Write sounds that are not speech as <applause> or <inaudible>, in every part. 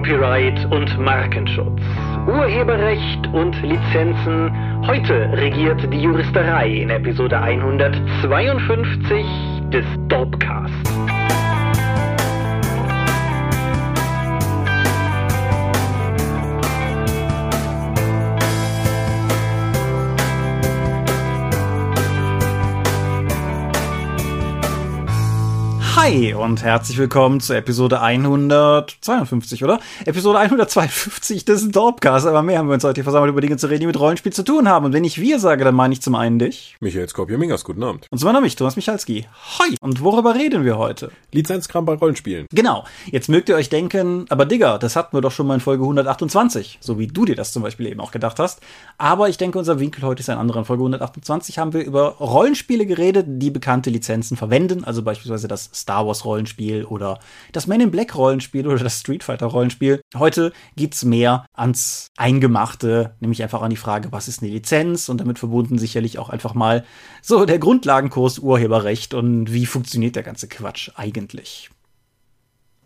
Copyright und Markenschutz, Urheberrecht und Lizenzen. Heute regiert die Juristerei in Episode 152 des Dorpcasts. Hi und herzlich willkommen zur Episode 152, oder? Episode 152 des Dorpcasts. Aber mehr haben wir uns heute hier versammelt, über Dinge zu reden, die mit Rollenspiel zu tun haben. Und wenn ich wir sage, dann meine ich zum einen dich. Michael Skopje-Mingers, guten Abend. Und zum anderen mich, Thomas Michalski. Hi. Und worüber reden wir heute? Lizenzkram bei Rollenspielen. Genau. Jetzt mögt ihr euch denken, aber Digga, das hatten wir doch schon mal in Folge 128. So wie du dir das zum Beispiel eben auch gedacht hast. Aber ich denke, unser Winkel heute ist ein anderer. In Folge 128 haben wir über Rollenspiele geredet, die bekannte Lizenzen verwenden. Also beispielsweise das Star Wars Rollenspiel oder das Men in Black Rollenspiel oder das Street Fighter Rollenspiel. Heute geht's mehr ans Eingemachte, nämlich einfach an die Frage, was ist eine Lizenz und damit verbunden sicherlich auch einfach mal so der Grundlagenkurs Urheberrecht und wie funktioniert der ganze Quatsch eigentlich.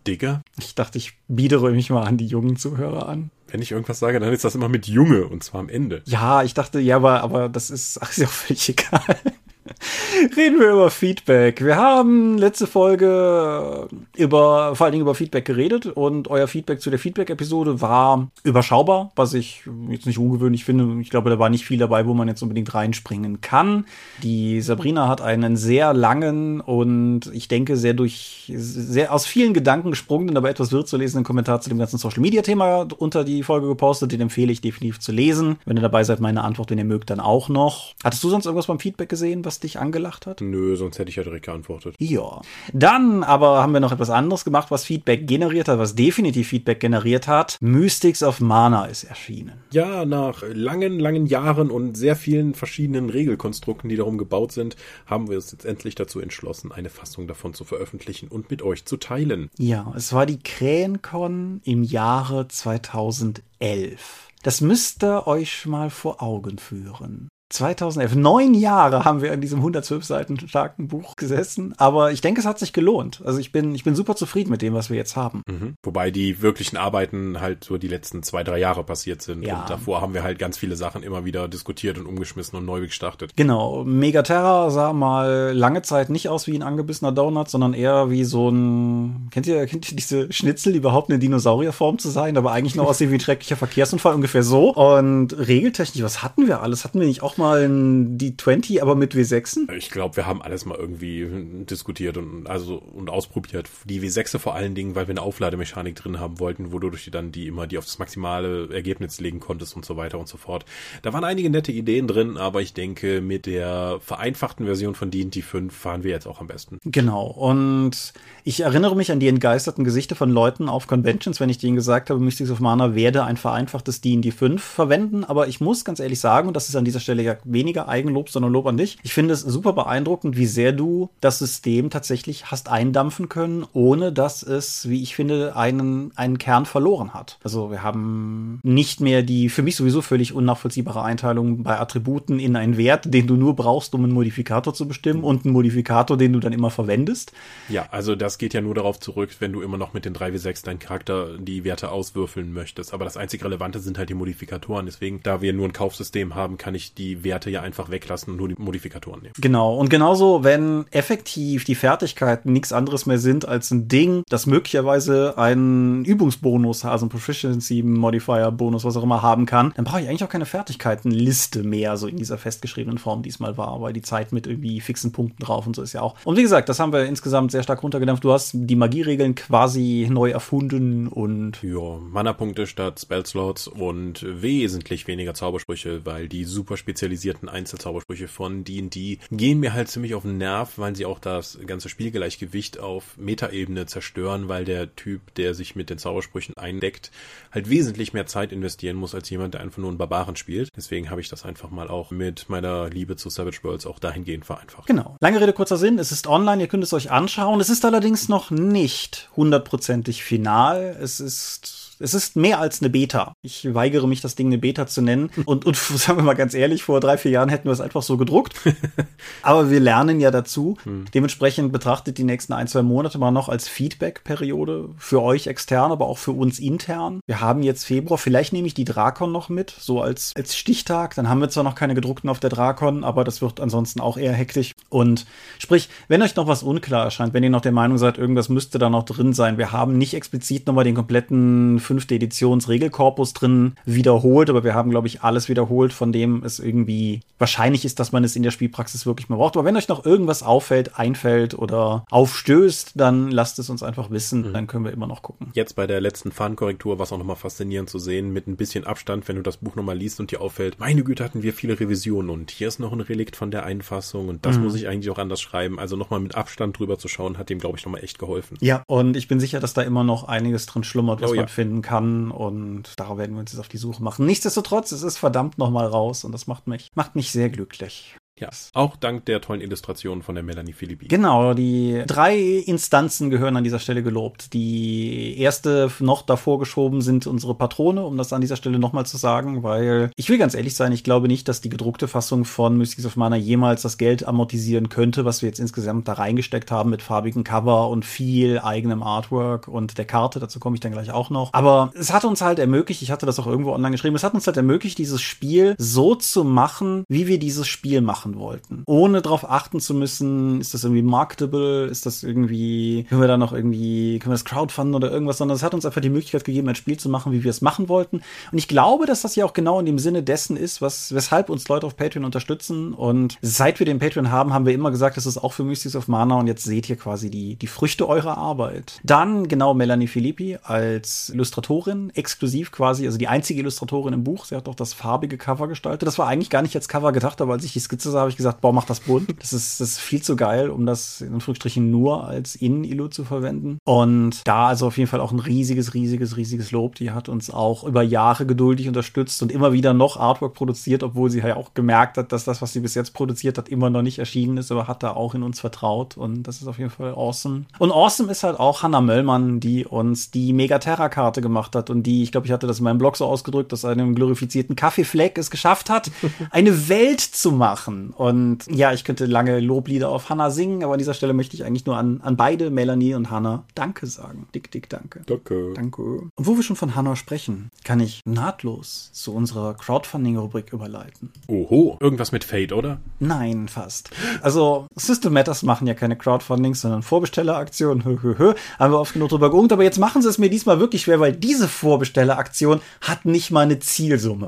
Digger? Ich dachte, ich biedere mich mal an die jungen Zuhörer an. Wenn ich irgendwas sage, dann ist das immer mit Junge und zwar am Ende. Ja, ich dachte, ja, aber, aber das ist, ach, ist ja auch völlig egal. <laughs> Reden wir über Feedback. Wir haben letzte Folge über, vor allen Dingen über Feedback geredet und euer Feedback zu der Feedback-Episode war überschaubar, was ich jetzt nicht ungewöhnlich finde. Ich glaube, da war nicht viel dabei, wo man jetzt unbedingt reinspringen kann. Die Sabrina hat einen sehr langen und ich denke sehr durch, sehr aus vielen Gedanken gesprungenen, aber etwas wirr zu lesenden Kommentar zu dem ganzen Social-Media-Thema unter die Folge gepostet. Den empfehle ich definitiv zu lesen. Wenn ihr dabei seid, meine Antwort, wenn ihr mögt, dann auch noch. Hattest du sonst irgendwas beim Feedback gesehen, was dich angelacht hat? Nö, sonst hätte ich ja direkt geantwortet. Ja. Dann aber haben wir noch etwas anderes gemacht, was Feedback generiert hat, was definitiv Feedback generiert hat. Mystics of Mana ist erschienen. Ja, nach langen, langen Jahren und sehr vielen verschiedenen Regelkonstrukten, die darum gebaut sind, haben wir uns jetzt endlich dazu entschlossen, eine Fassung davon zu veröffentlichen und mit euch zu teilen. Ja, es war die Krähencon im Jahre 2011. Das müsst ihr euch mal vor Augen führen. 2011. Neun Jahre haben wir an diesem 112 Seiten starken Buch gesessen, aber ich denke, es hat sich gelohnt. Also ich bin, ich bin super zufrieden mit dem, was wir jetzt haben. Mhm. Wobei die wirklichen Arbeiten halt so die letzten zwei, drei Jahre passiert sind. Ja. Und davor haben wir halt ganz viele Sachen immer wieder diskutiert und umgeschmissen und neu gestartet. Genau. Megaterra sah mal lange Zeit nicht aus wie ein angebissener Donut, sondern eher wie so ein, kennt ihr, kennt ihr diese Schnitzel, die behaupten, eine Dinosaurierform zu sein, aber eigentlich nur aussehen wie ein schrecklicher Verkehrsunfall, ungefähr so. Und regeltechnisch, was hatten wir alles? Hatten wir nicht auch mal ein D20, aber mit W6? Ich glaube, wir haben alles mal irgendwie diskutiert und also und ausprobiert. Die W6 vor allen Dingen, weil wir eine Auflademechanik drin haben wollten, wodurch du dann die immer die auf das maximale Ergebnis legen konntest und so weiter und so fort. Da waren einige nette Ideen drin, aber ich denke, mit der vereinfachten Version von D&D 5 fahren wir jetzt auch am besten. Genau. Und ich erinnere mich an die entgeisterten Gesichter von Leuten auf Conventions, wenn ich denen gesagt habe, Mystics of Mana werde ein vereinfachtes D&D 5 verwenden. Aber ich muss ganz ehrlich sagen, und das ist an dieser Stelle ja weniger Eigenlob, sondern Lob an dich. Ich finde es super beeindruckend, wie sehr du das System tatsächlich hast eindampfen können, ohne dass es, wie ich finde, einen, einen Kern verloren hat. Also wir haben nicht mehr die für mich sowieso völlig unnachvollziehbare Einteilung bei Attributen in einen Wert, den du nur brauchst, um einen Modifikator zu bestimmen und einen Modifikator, den du dann immer verwendest. Ja, also das geht ja nur darauf zurück, wenn du immer noch mit den 3W6 deinen Charakter die Werte auswürfeln möchtest. Aber das einzig Relevante sind halt die Modifikatoren. Deswegen, da wir nur ein Kaufsystem haben, kann ich die Werte ja einfach weglassen und nur die Modifikatoren nehmen. Genau. Und genauso, wenn effektiv die Fertigkeiten nichts anderes mehr sind als ein Ding, das möglicherweise einen Übungsbonus, also einen Proficiency Modifier Bonus, was auch immer haben kann, dann brauche ich eigentlich auch keine Fertigkeitenliste mehr, so in dieser festgeschriebenen Form diesmal war, weil die Zeit mit irgendwie fixen Punkten drauf und so ist ja auch. Und wie gesagt, das haben wir insgesamt sehr stark runtergedampft. Du hast die Magieregeln quasi neu erfunden und Ja, Mana-Punkte statt Spellslots und wesentlich weniger Zaubersprüche, weil die super spezialisierten Einzelzaubersprüche von D&D gehen mir halt ziemlich auf den Nerv, weil sie auch das ganze Spielgleichgewicht auf Metaebene zerstören, weil der Typ, der sich mit den Zaubersprüchen eindeckt, halt wesentlich mehr Zeit investieren muss als jemand, der einfach nur einen Barbaren spielt. Deswegen habe ich das einfach mal auch mit meiner Liebe zu Savage Worlds auch dahingehend vereinfacht. Genau. Lange Rede, kurzer Sinn. Es ist online, ihr könnt es euch anschauen. Es ist allerdings noch nicht hundertprozentig final. Es ist es ist mehr als eine Beta. Ich weigere mich, das Ding eine Beta zu nennen. Und, und <laughs> sagen wir mal ganz ehrlich, vor drei, vier Jahren hätten wir es einfach so gedruckt. <laughs> Aber wir lernen ja dazu. Hm. Dementsprechend betrachtet die nächsten ein, zwei Monate mal noch als Feedback-Periode für euch extern, aber auch für uns intern. Wir haben jetzt Februar, vielleicht nehme ich die Drakon noch mit, so als, als Stichtag. Dann haben wir zwar noch keine gedruckten auf der Drakon, aber das wird ansonsten auch eher hektisch. Und sprich, wenn euch noch was unklar erscheint, wenn ihr noch der Meinung seid, irgendwas müsste da noch drin sein, wir haben nicht explizit nochmal den kompletten fünfte Editions Regelkorpus drin wiederholt, aber wir haben, glaube ich, alles wiederholt, von dem es irgendwie wahrscheinlich ist, dass man es in der Spielpraxis wirklich mal braucht. Aber wenn euch noch irgendwas auffällt, einfällt oder aufstößt, dann lasst es uns einfach wissen, Mhm. dann können wir immer noch gucken. Jetzt bei der letzten Fahnenkorrektur war es auch nochmal faszinierend zu sehen, mit ein bisschen Abstand, wenn du das Buch nochmal liest und dir auffällt, meine Güte, hatten wir viele Revisionen und hier ist noch ein Relikt von der Einfassung und das Mhm. muss ich eigentlich auch anders schreiben. Also nochmal mit Abstand drüber zu schauen, hat dem, glaube ich, nochmal echt geholfen. Ja, und ich bin sicher, dass da immer noch einiges drin schlummert, was Oh ja. man finden kann. Und da werden wir uns jetzt auf die Suche machen. Nichtsdestotrotz, es ist verdammt noch mal raus und das macht mich, macht mich sehr glücklich. Ja, auch dank der tollen Illustrationen von der Melanie Philippi. Genau, die drei Instanzen gehören an dieser Stelle gelobt. Die erste noch davor geschoben sind unsere Patrone, um das an dieser Stelle nochmal zu sagen, weil ich will ganz ehrlich sein, ich glaube nicht, dass die gedruckte Fassung von Mystics of Mana jemals das Geld amortisieren könnte, was wir jetzt insgesamt da reingesteckt haben mit farbigen Cover und viel eigenem Artwork und der Karte. Dazu komme ich dann gleich auch noch. Aber es hat uns halt ermöglicht, ich hatte das auch irgendwo online geschrieben, es hat uns halt ermöglicht, dieses Spiel so zu machen, wie wir dieses Spiel machen wollten. Ohne darauf achten zu müssen, ist das irgendwie marketable, ist das irgendwie, können wir da noch irgendwie, können wir das crowdfunden oder irgendwas, sondern es hat uns einfach die Möglichkeit gegeben, ein Spiel zu machen, wie wir es machen wollten. Und ich glaube, dass das ja auch genau in dem Sinne dessen ist, was, weshalb uns Leute auf Patreon unterstützen. Und seit wir den Patreon haben, haben wir immer gesagt, das ist auch für Mystics of Mana und jetzt seht ihr quasi die, die Früchte eurer Arbeit. Dann genau Melanie Filippi als Illustratorin, exklusiv quasi, also die einzige Illustratorin im Buch. Sie hat auch das farbige Cover gestaltet. Das war eigentlich gar nicht als Cover gedacht, aber als ich die Skizze sah, habe ich gesagt, boah, mach das bunt. Das ist, das ist viel zu geil, um das in Anführungsstrichen nur als In-Illu zu verwenden. Und da also auf jeden Fall auch ein riesiges, riesiges, riesiges Lob. Die hat uns auch über Jahre geduldig unterstützt und immer wieder noch Artwork produziert, obwohl sie ja auch gemerkt hat, dass das, was sie bis jetzt produziert hat, immer noch nicht erschienen ist, aber hat da auch in uns vertraut und das ist auf jeden Fall awesome. Und awesome ist halt auch Hannah Möllmann, die uns die Megaterra-Karte gemacht hat und die, ich glaube, ich hatte das in meinem Blog so ausgedrückt, dass einem glorifizierten Kaffeefleck es geschafft hat, <laughs> eine Welt zu machen. Und ja, ich könnte lange Loblieder auf Hannah singen, aber an dieser Stelle möchte ich eigentlich nur an, an beide, Melanie und Hannah, Danke sagen. Dick, dick, danke. Danke. Danke. Und wo wir schon von Hannah sprechen, kann ich nahtlos zu unserer Crowdfunding-Rubrik überleiten. Oho, irgendwas mit Fate, oder? Nein, fast. Also, System Matters machen ja keine Crowdfundings, sondern Vorbestelleraktionen. Haben wir oft genug drüber geungt, aber jetzt machen sie es mir diesmal wirklich schwer, weil diese Vorbestelleraktion hat nicht mal eine Zielsumme.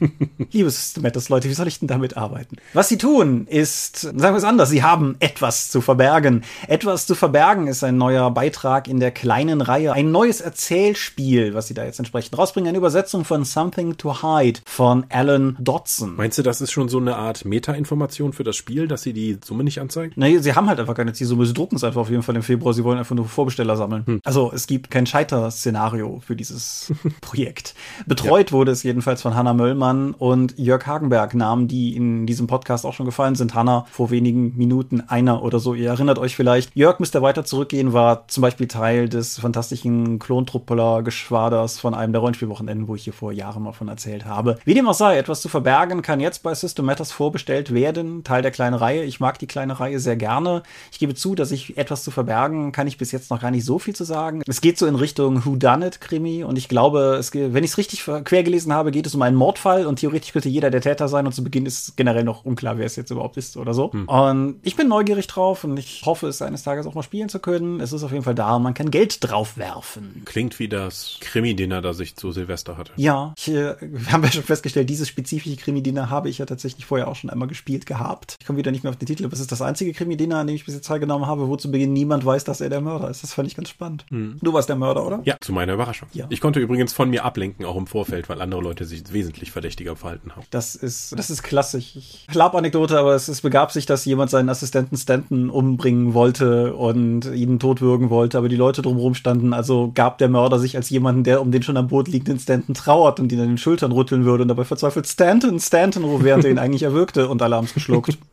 <laughs> Liebe System Matters Leute, wie soll ich denn damit arbeiten? Was sie tun, ist, sagen wir es anders, sie haben etwas zu verbergen. Etwas zu verbergen ist ein neuer Beitrag in der kleinen Reihe, ein neues Erzählspiel, was sie da jetzt entsprechend rausbringen, eine Übersetzung von Something to Hide von Alan Dodson. Meinst du, das ist schon so eine Art Meta-Information für das Spiel, dass sie die Summe nicht anzeigen? Nee, sie haben halt einfach keine Zielsumme. Sie drucken es einfach auf jeden Fall im Februar. Sie wollen einfach nur Vorbesteller sammeln. Also es gibt kein Scheiter-Szenario für dieses <laughs> Projekt. Betreut wurde es jedenfalls von Hanna Möllmann und Jörg Hagenberg, Namen, die in diesem Podcast auch schon gefallen sind. Hanna vor wenigen Minuten einer oder so. Ihr erinnert euch vielleicht. Jörg müsste weiter zurückgehen, war zum Beispiel Teil des fantastischen Klontruppler-Geschwaders von einem der Rollenspielwochenenden, wo ich hier vor Jahren mal von erzählt habe. Wie dem auch sei, etwas zu verbergen kann jetzt bei System Matters vorbestellt werden. Teil der kleinen Reihe. Ich mag die kleine Reihe sehr gerne. Ich gebe zu, dass ich etwas zu verbergen kann ich bis jetzt noch gar nicht so viel zu sagen. Es geht so in Richtung Who Done It Krimi und ich glaube, es, wenn ich es richtig quer gelesen habe, geht es um einen Mordfall und theoretisch könnte jeder der Täter sein und zu Beginn ist generell noch unklar, wer es jetzt überhaupt ist oder so. Und ich bin neugierig drauf und ich hoffe, es eines Tages auch mal spielen zu können. Es ist auf jeden Fall da und man kann Geld drauf werfen. Klingt wie das Krimi-Dinner, das ich zu Silvester hatte. Ja, ich, äh, wir haben ja schon festgestellt, dieses spezifische Krimi-Dinner habe ich ja tatsächlich vorher auch schon einmal gespielt gehabt. Ich komme wieder nicht mehr auf den Titel, aber es ist das einzige Krimi-Dinner, an dem ich bis jetzt teilgenommen habe, wo zu Beginn niemand weiß, dass er der Mörder ist. Das fand ich ganz spannend. Du warst der Mörder, oder? Ja, zu meiner Überraschung. Ja. Ich konnte übrigens von mir ablenken, auch im Vorfeld, weil andere Leute sich wesentlich verdächtiger verhalten haben. Das ist, das ist klassisch. Ich glaube Anekdote, aber es, es begab sich, dass jemand seinen Assistenten Stanton umbringen wollte und ihn totwürgen wollte, aber die Leute drumherum standen. Also gab der Mörder sich als jemanden, der um den schon am Boot liegenden Stanton trauert und ihn an den Schultern rütteln würde und dabei verzweifelt Stanton, Stanton ruft, während er ihn eigentlich erwürgte und alle haben es geschluckt. <laughs>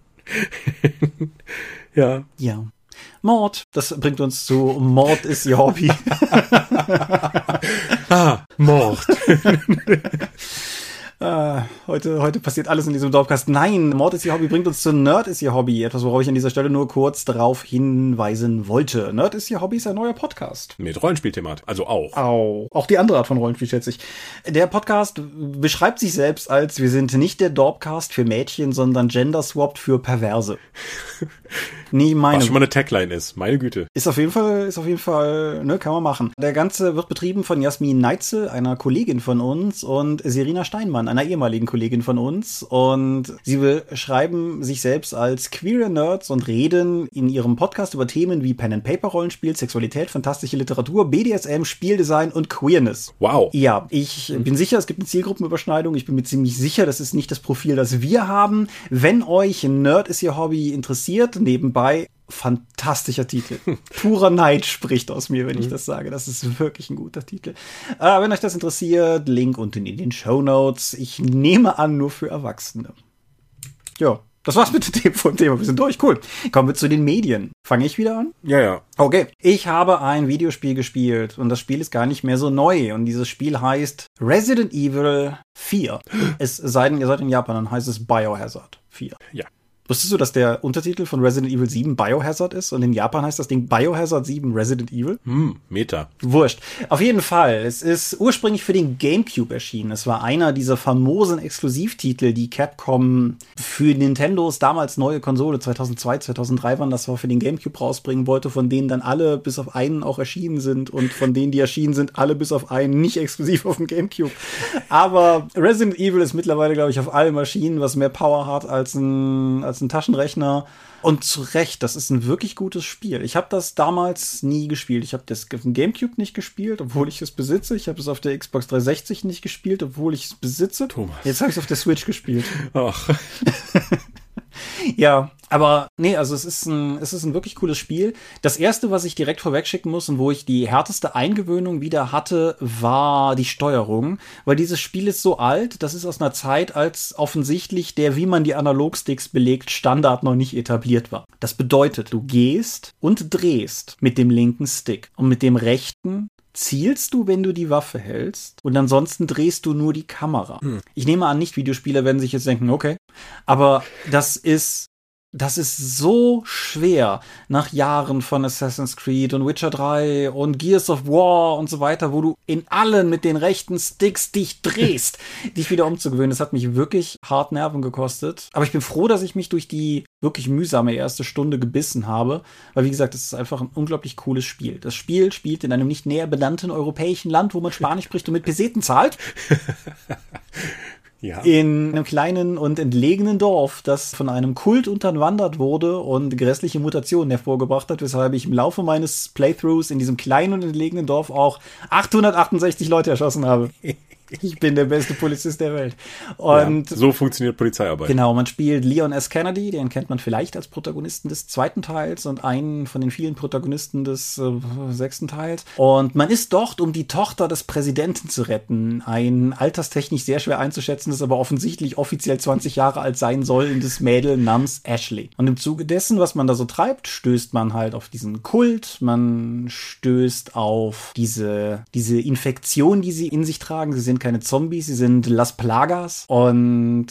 Ja. Ja. Mord. Das bringt uns zu Mord ist ihr Hobby. <laughs> Ah, <laughs> heute, heute passiert alles in diesem Dorfcast. Nein, Mord ist ihr Hobby bringt uns zu Nerd ist ihr Hobby. Etwas, worauf ich an dieser Stelle nur kurz darauf hinweisen wollte. Nerd ist ihr Hobby ist ein neuer Podcast. Mit Rollenspielthematik. Also auch. Auch. Auch die andere Art von Rollenspiel, schätze ich. Der Podcast beschreibt sich selbst als, wir sind nicht der Dorpcast für Mädchen, sondern gender-swapped für Perverse. Nie meine. Was schon mal eine Tagline ist. Meine Güte. Ist auf jeden Fall, ist auf jeden Fall, ne, kann man machen. Der Ganze wird betrieben von Jasmin Neitzel, einer Kollegin von uns, und Serena Steinmann, einer ehemaligen Kollegin von uns. Und sie beschreiben sich selbst als queere Nerds und reden in ihrem Podcast über Themen wie Pen and Paper Rollenspiel, Sexualität, fantastische Literatur, BDSM, Spieldesign und Queerness. Wow. Ja, ich bin sicher, es gibt eine Zielgruppenüberschneidung. Ich bin mir ziemlich sicher, das ist nicht das Profil, das wir haben. Wenn euch Nerd ist ihr Hobby interessiert, nebenbei fantastischer Titel. <laughs> Purer Neid spricht aus mir, wenn ich das sage. Das ist wirklich ein guter Titel. Äh, wenn euch das interessiert, Link unten in den Show Notes. Ich nehme an, nur für Erwachsene. Ja, das war's mit dem vom Thema. Wir sind durch. Cool. Kommen wir zu den Medien. Fange ich wieder an? Ja, ja. Okay. Ich habe ein Videospiel gespielt und das Spiel ist gar nicht mehr so neu. Und dieses Spiel heißt Resident Evil 4. <gasps> Es sei denn, ihr seid in Japan, dann heißt es Biohazard 4. Ja. Wusstest du, dass der Untertitel von Resident Evil 7 Biohazard ist? Und in Japan heißt das Ding Biohazard 7 Resident Evil? Hm, Meta. Wurscht. Auf jeden Fall. Es ist ursprünglich für den GameCube erschienen. Es war einer dieser famosen Exklusivtitel, die Capcom für Nintendos damals neue Konsole 2002, 2003 waren, das war für den GameCube rausbringen wollte, von denen dann alle bis auf einen auch erschienen sind und von denen, die erschienen sind, alle bis auf einen nicht exklusiv auf dem GameCube. Aber Resident Evil ist mittlerweile, glaube ich, auf allen Maschinen, was mehr Power hat als ein, als ein Taschenrechner. Und zu Recht, das ist ein wirklich gutes Spiel. Ich habe das damals nie gespielt. Ich habe das auf dem GameCube nicht gespielt, obwohl ich es besitze. Ich habe es auf der Xbox 360 nicht gespielt, obwohl ich es besitze. Thomas. Jetzt habe ich es auf der Switch gespielt. Ach. <laughs> Ja, aber nee, also es ist ein, es ist ein wirklich cooles Spiel. Das erste, was ich direkt vorweg schicken muss und wo ich die härteste Eingewöhnung wieder hatte, war die Steuerung, weil dieses Spiel ist so alt, das ist aus einer Zeit, als offensichtlich der, wie man die Analogsticks belegt, Standard noch nicht etabliert war. Das bedeutet, du gehst und drehst mit dem linken Stick und mit dem rechten zielst du, wenn du die Waffe hältst? Und ansonsten drehst du nur die Kamera. Ich nehme an, nicht Videospieler werden sich jetzt denken, okay, aber das ist das ist so schwer nach Jahren von Assassin's Creed und Witcher 3 und Gears of War und so weiter, wo du in allen mit den rechten Sticks dich drehst, <laughs> dich wieder umzugewöhnen. Das hat mich wirklich hart Nerven gekostet. Aber ich bin froh, dass ich mich durch die wirklich mühsame erste Stunde gebissen habe, weil wie gesagt, es ist einfach ein unglaublich cooles Spiel. Das Spiel spielt in einem nicht näher benannten europäischen Land, wo man Spanisch spricht und mit Peseten zahlt. <laughs> Ja. in einem kleinen und entlegenen Dorf, das von einem Kult unterwandert wurde und grässliche Mutationen hervorgebracht hat, weshalb ich im Laufe meines Playthroughs in diesem kleinen und entlegenen Dorf auch 868 Leute erschossen habe. <laughs> <laughs> Ich bin der beste Polizist der Welt. Und ja, so funktioniert Polizeiarbeit. Genau, man spielt Leon S. Kennedy, den kennt man vielleicht als Protagonisten des zweiten Teils und einen von den vielen Protagonisten des äh, sechsten Teils. Und man ist dort, um die Tochter des Präsidenten zu retten. Ein alterstechnisch sehr schwer einzuschätzendes, aber offensichtlich offiziell 20 Jahre alt sein sollendes Mädel namens Ashley. Und im Zuge dessen, was man da so treibt, stößt man halt auf diesen Kult, man stößt auf diese, diese Infektion, die sie in sich tragen. Sie sind keine Zombies, sie sind Las Plagas. Und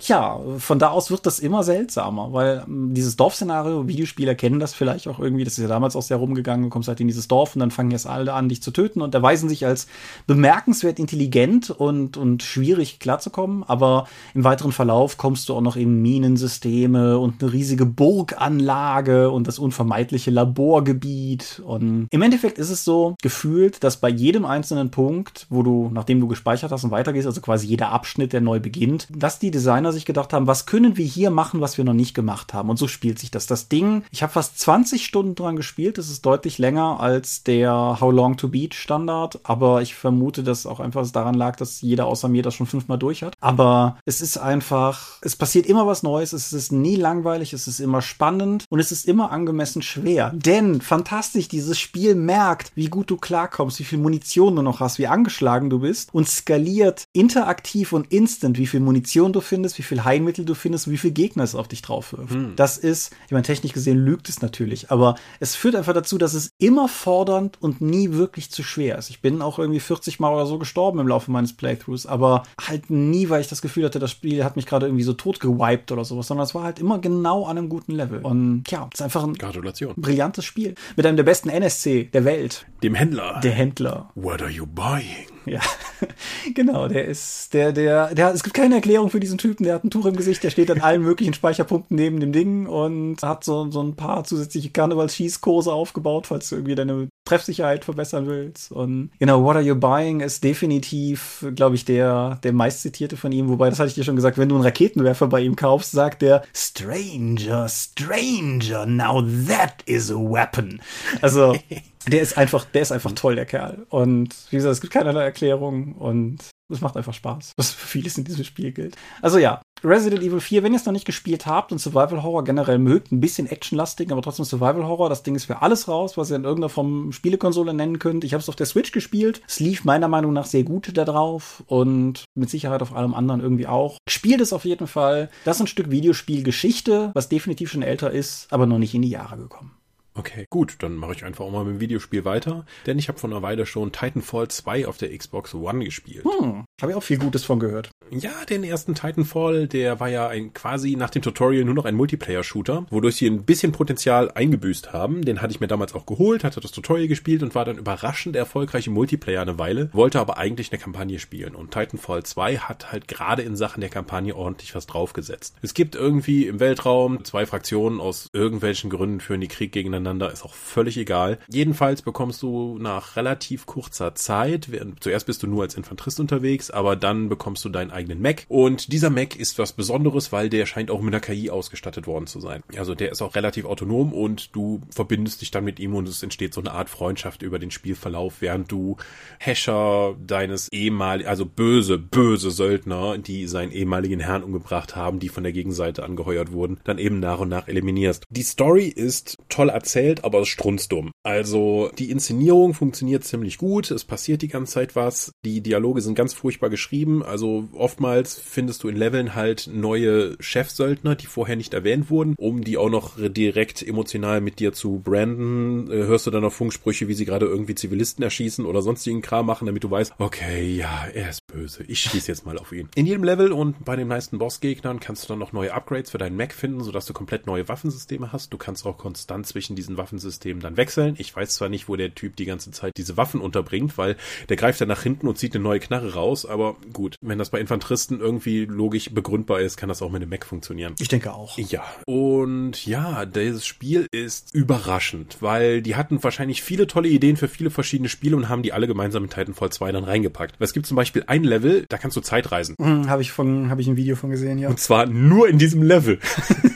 ja, von da aus wird das immer seltsamer, weil ähm, dieses Dorfszenario, Videospieler kennen das vielleicht auch irgendwie, das ist ja damals auch sehr rumgegangen, du kommst halt in dieses Dorf und dann fangen jetzt alle an, dich zu töten und erweisen sich als bemerkenswert intelligent und, und schwierig klarzukommen, aber im weiteren Verlauf kommst du auch noch in Minensysteme und eine riesige Burganlage und das unvermeidliche Laborgebiet und im Endeffekt ist es so gefühlt, dass bei jedem einzelnen Punkt, wo du, nachdem du gespeichert hast und weitergehst, also quasi jeder Abschnitt, der neu beginnt, dass die Designer sich gedacht haben, was können wir hier machen, was wir noch nicht gemacht haben. Und so spielt sich das. Das Ding, ich habe fast 20 Stunden dran gespielt. Das ist deutlich länger als der How Long to Beat Standard. Aber ich vermute, dass auch einfach daran lag, dass jeder außer mir das schon fünfmal durch hat. Aber es ist einfach, es passiert immer was Neues. Es ist nie langweilig. Es ist immer spannend. Und es ist immer angemessen schwer. Denn fantastisch, dieses Spiel merkt, wie gut du klarkommst, wie viel Munition du noch hast, wie angeschlagen du bist und skaliert interaktiv und instant, wie viel Munition du findest, wie viel Heilmittel du findest und wie viel Gegner es auf dich drauf wirft. Hm. Das ist, ich meine, technisch gesehen lügt es natürlich, aber es führt einfach dazu, dass es immer fordernd und nie wirklich zu schwer ist. Ich bin auch irgendwie 40 Mal oder so gestorben im Laufe meines Playthroughs, aber halt nie, weil ich das Gefühl hatte, das Spiel hat mich gerade irgendwie so tot gewiped oder sowas, sondern es war halt immer genau an einem guten Level. Und ja, es ist einfach ein Gratulation. brillantes Spiel. Mit einem der besten NSC der Welt. Dem Händler. Der Händler. What are you buying? Ja, <laughs> genau, der ist, der, der, der, es gibt keine Erklärung für diesen Typen, der hat ein Tuch im Gesicht, der steht an allen möglichen Speicherpunkten neben dem Ding und hat so, so ein paar zusätzliche Karnevalsschießkurse aufgebaut, falls du irgendwie deine Treffsicherheit verbessern willst. Und genau, What Are You Buying ist definitiv, glaube ich, der, der meistzitierte von ihm, wobei, das hatte ich dir schon gesagt, wenn du einen Raketenwerfer bei ihm kaufst, sagt der Stranger, Stranger, now that is a weapon. Also, der ist einfach, der ist einfach toll, der Kerl. Und wie gesagt, es gibt keinerlei Erklärung und es macht einfach Spaß, was für vieles in diesem Spiel gilt. Also ja, Resident Evil 4, wenn ihr es noch nicht gespielt habt und Survival Horror generell mögt, ein bisschen actionlastig, aber trotzdem Survival Horror, das Ding ist für alles raus, was ihr in irgendeiner Form Spielekonsole nennen könnt. Ich habe es auf der Switch gespielt. Es lief meiner Meinung nach sehr gut da drauf und mit Sicherheit auf allem anderen irgendwie auch. Spielt es auf jeden Fall. Das ist ein Stück Videospielgeschichte, was definitiv schon älter ist, aber noch nicht in die Jahre gekommen. Okay, gut, dann mache ich einfach auch mal mit dem Videospiel weiter, denn ich habe vor einer Weile schon Titanfall 2 auf der Xbox One gespielt. Hm, habe ich auch viel Gutes von gehört. Ja, den ersten Titanfall, der war ja ein quasi nach dem Tutorial nur noch ein Multiplayer-Shooter, wodurch sie ein bisschen Potenzial eingebüßt haben. Den hatte ich mir damals auch geholt, hatte das Tutorial gespielt und war dann überraschend erfolgreich im Multiplayer eine Weile, wollte aber eigentlich eine Kampagne spielen. Und Titanfall 2 hat halt gerade in Sachen der Kampagne ordentlich was draufgesetzt. Es gibt irgendwie im Weltraum zwei Fraktionen aus irgendwelchen Gründen führen die Krieg gegeneinander miteinander, ist auch völlig egal. Jedenfalls bekommst du nach relativ kurzer Zeit, zuerst bist du nur als Infanterist unterwegs, aber dann bekommst du deinen eigenen Mac und dieser Mac ist was Besonderes, weil der scheint auch mit einer KI ausgestattet worden zu sein. Also der ist auch relativ autonom und du verbindest dich dann mit ihm und es entsteht so eine Art Freundschaft über den Spielverlauf, während du Häscher deines ehemaligen, also böse, böse Söldner, die seinen ehemaligen Herrn umgebracht haben, die von der Gegenseite angeheuert wurden, dann eben nach und nach eliminierst. Die Story ist toll erzählt erzählt, aber es ist strunzdumm. Also die Inszenierung funktioniert ziemlich gut, es passiert die ganze Zeit was, die Dialoge sind ganz furchtbar geschrieben, also oftmals findest du in Leveln halt neue Chefsöldner, die vorher nicht erwähnt wurden, um die auch noch direkt emotional mit dir zu branden, äh, hörst du dann noch Funksprüche, wie sie gerade irgendwie Zivilisten erschießen oder sonstigen Kram machen, damit du weißt, okay, ja, er ist böse, ich schieße jetzt mal auf ihn. In jedem Level und bei den meisten Bossgegnern kannst du dann noch neue Upgrades für deinen Mac finden, sodass du komplett neue Waffensysteme hast. Du kannst auch konstant zwischen diesen Waffensystemen dann wechseln. Ich weiß zwar nicht, wo der Typ die ganze Zeit diese Waffen unterbringt, weil der greift dann nach hinten und zieht eine neue Knarre raus, aber gut, wenn das bei Infanteristen irgendwie logisch begründbar ist, kann das auch mit einem Mac funktionieren. Ich denke auch. Ja. Und ja, dieses Spiel ist überraschend, weil die hatten wahrscheinlich viele tolle Ideen für viele verschiedene Spiele und haben die alle gemeinsam in Titanfall 2 dann reingepackt. Es gibt zum Beispiel ein Level, da kannst du Zeit reisen. Hm, habe ich von, habe ich ein Video von gesehen, ja. Und zwar nur in diesem Level. <laughs>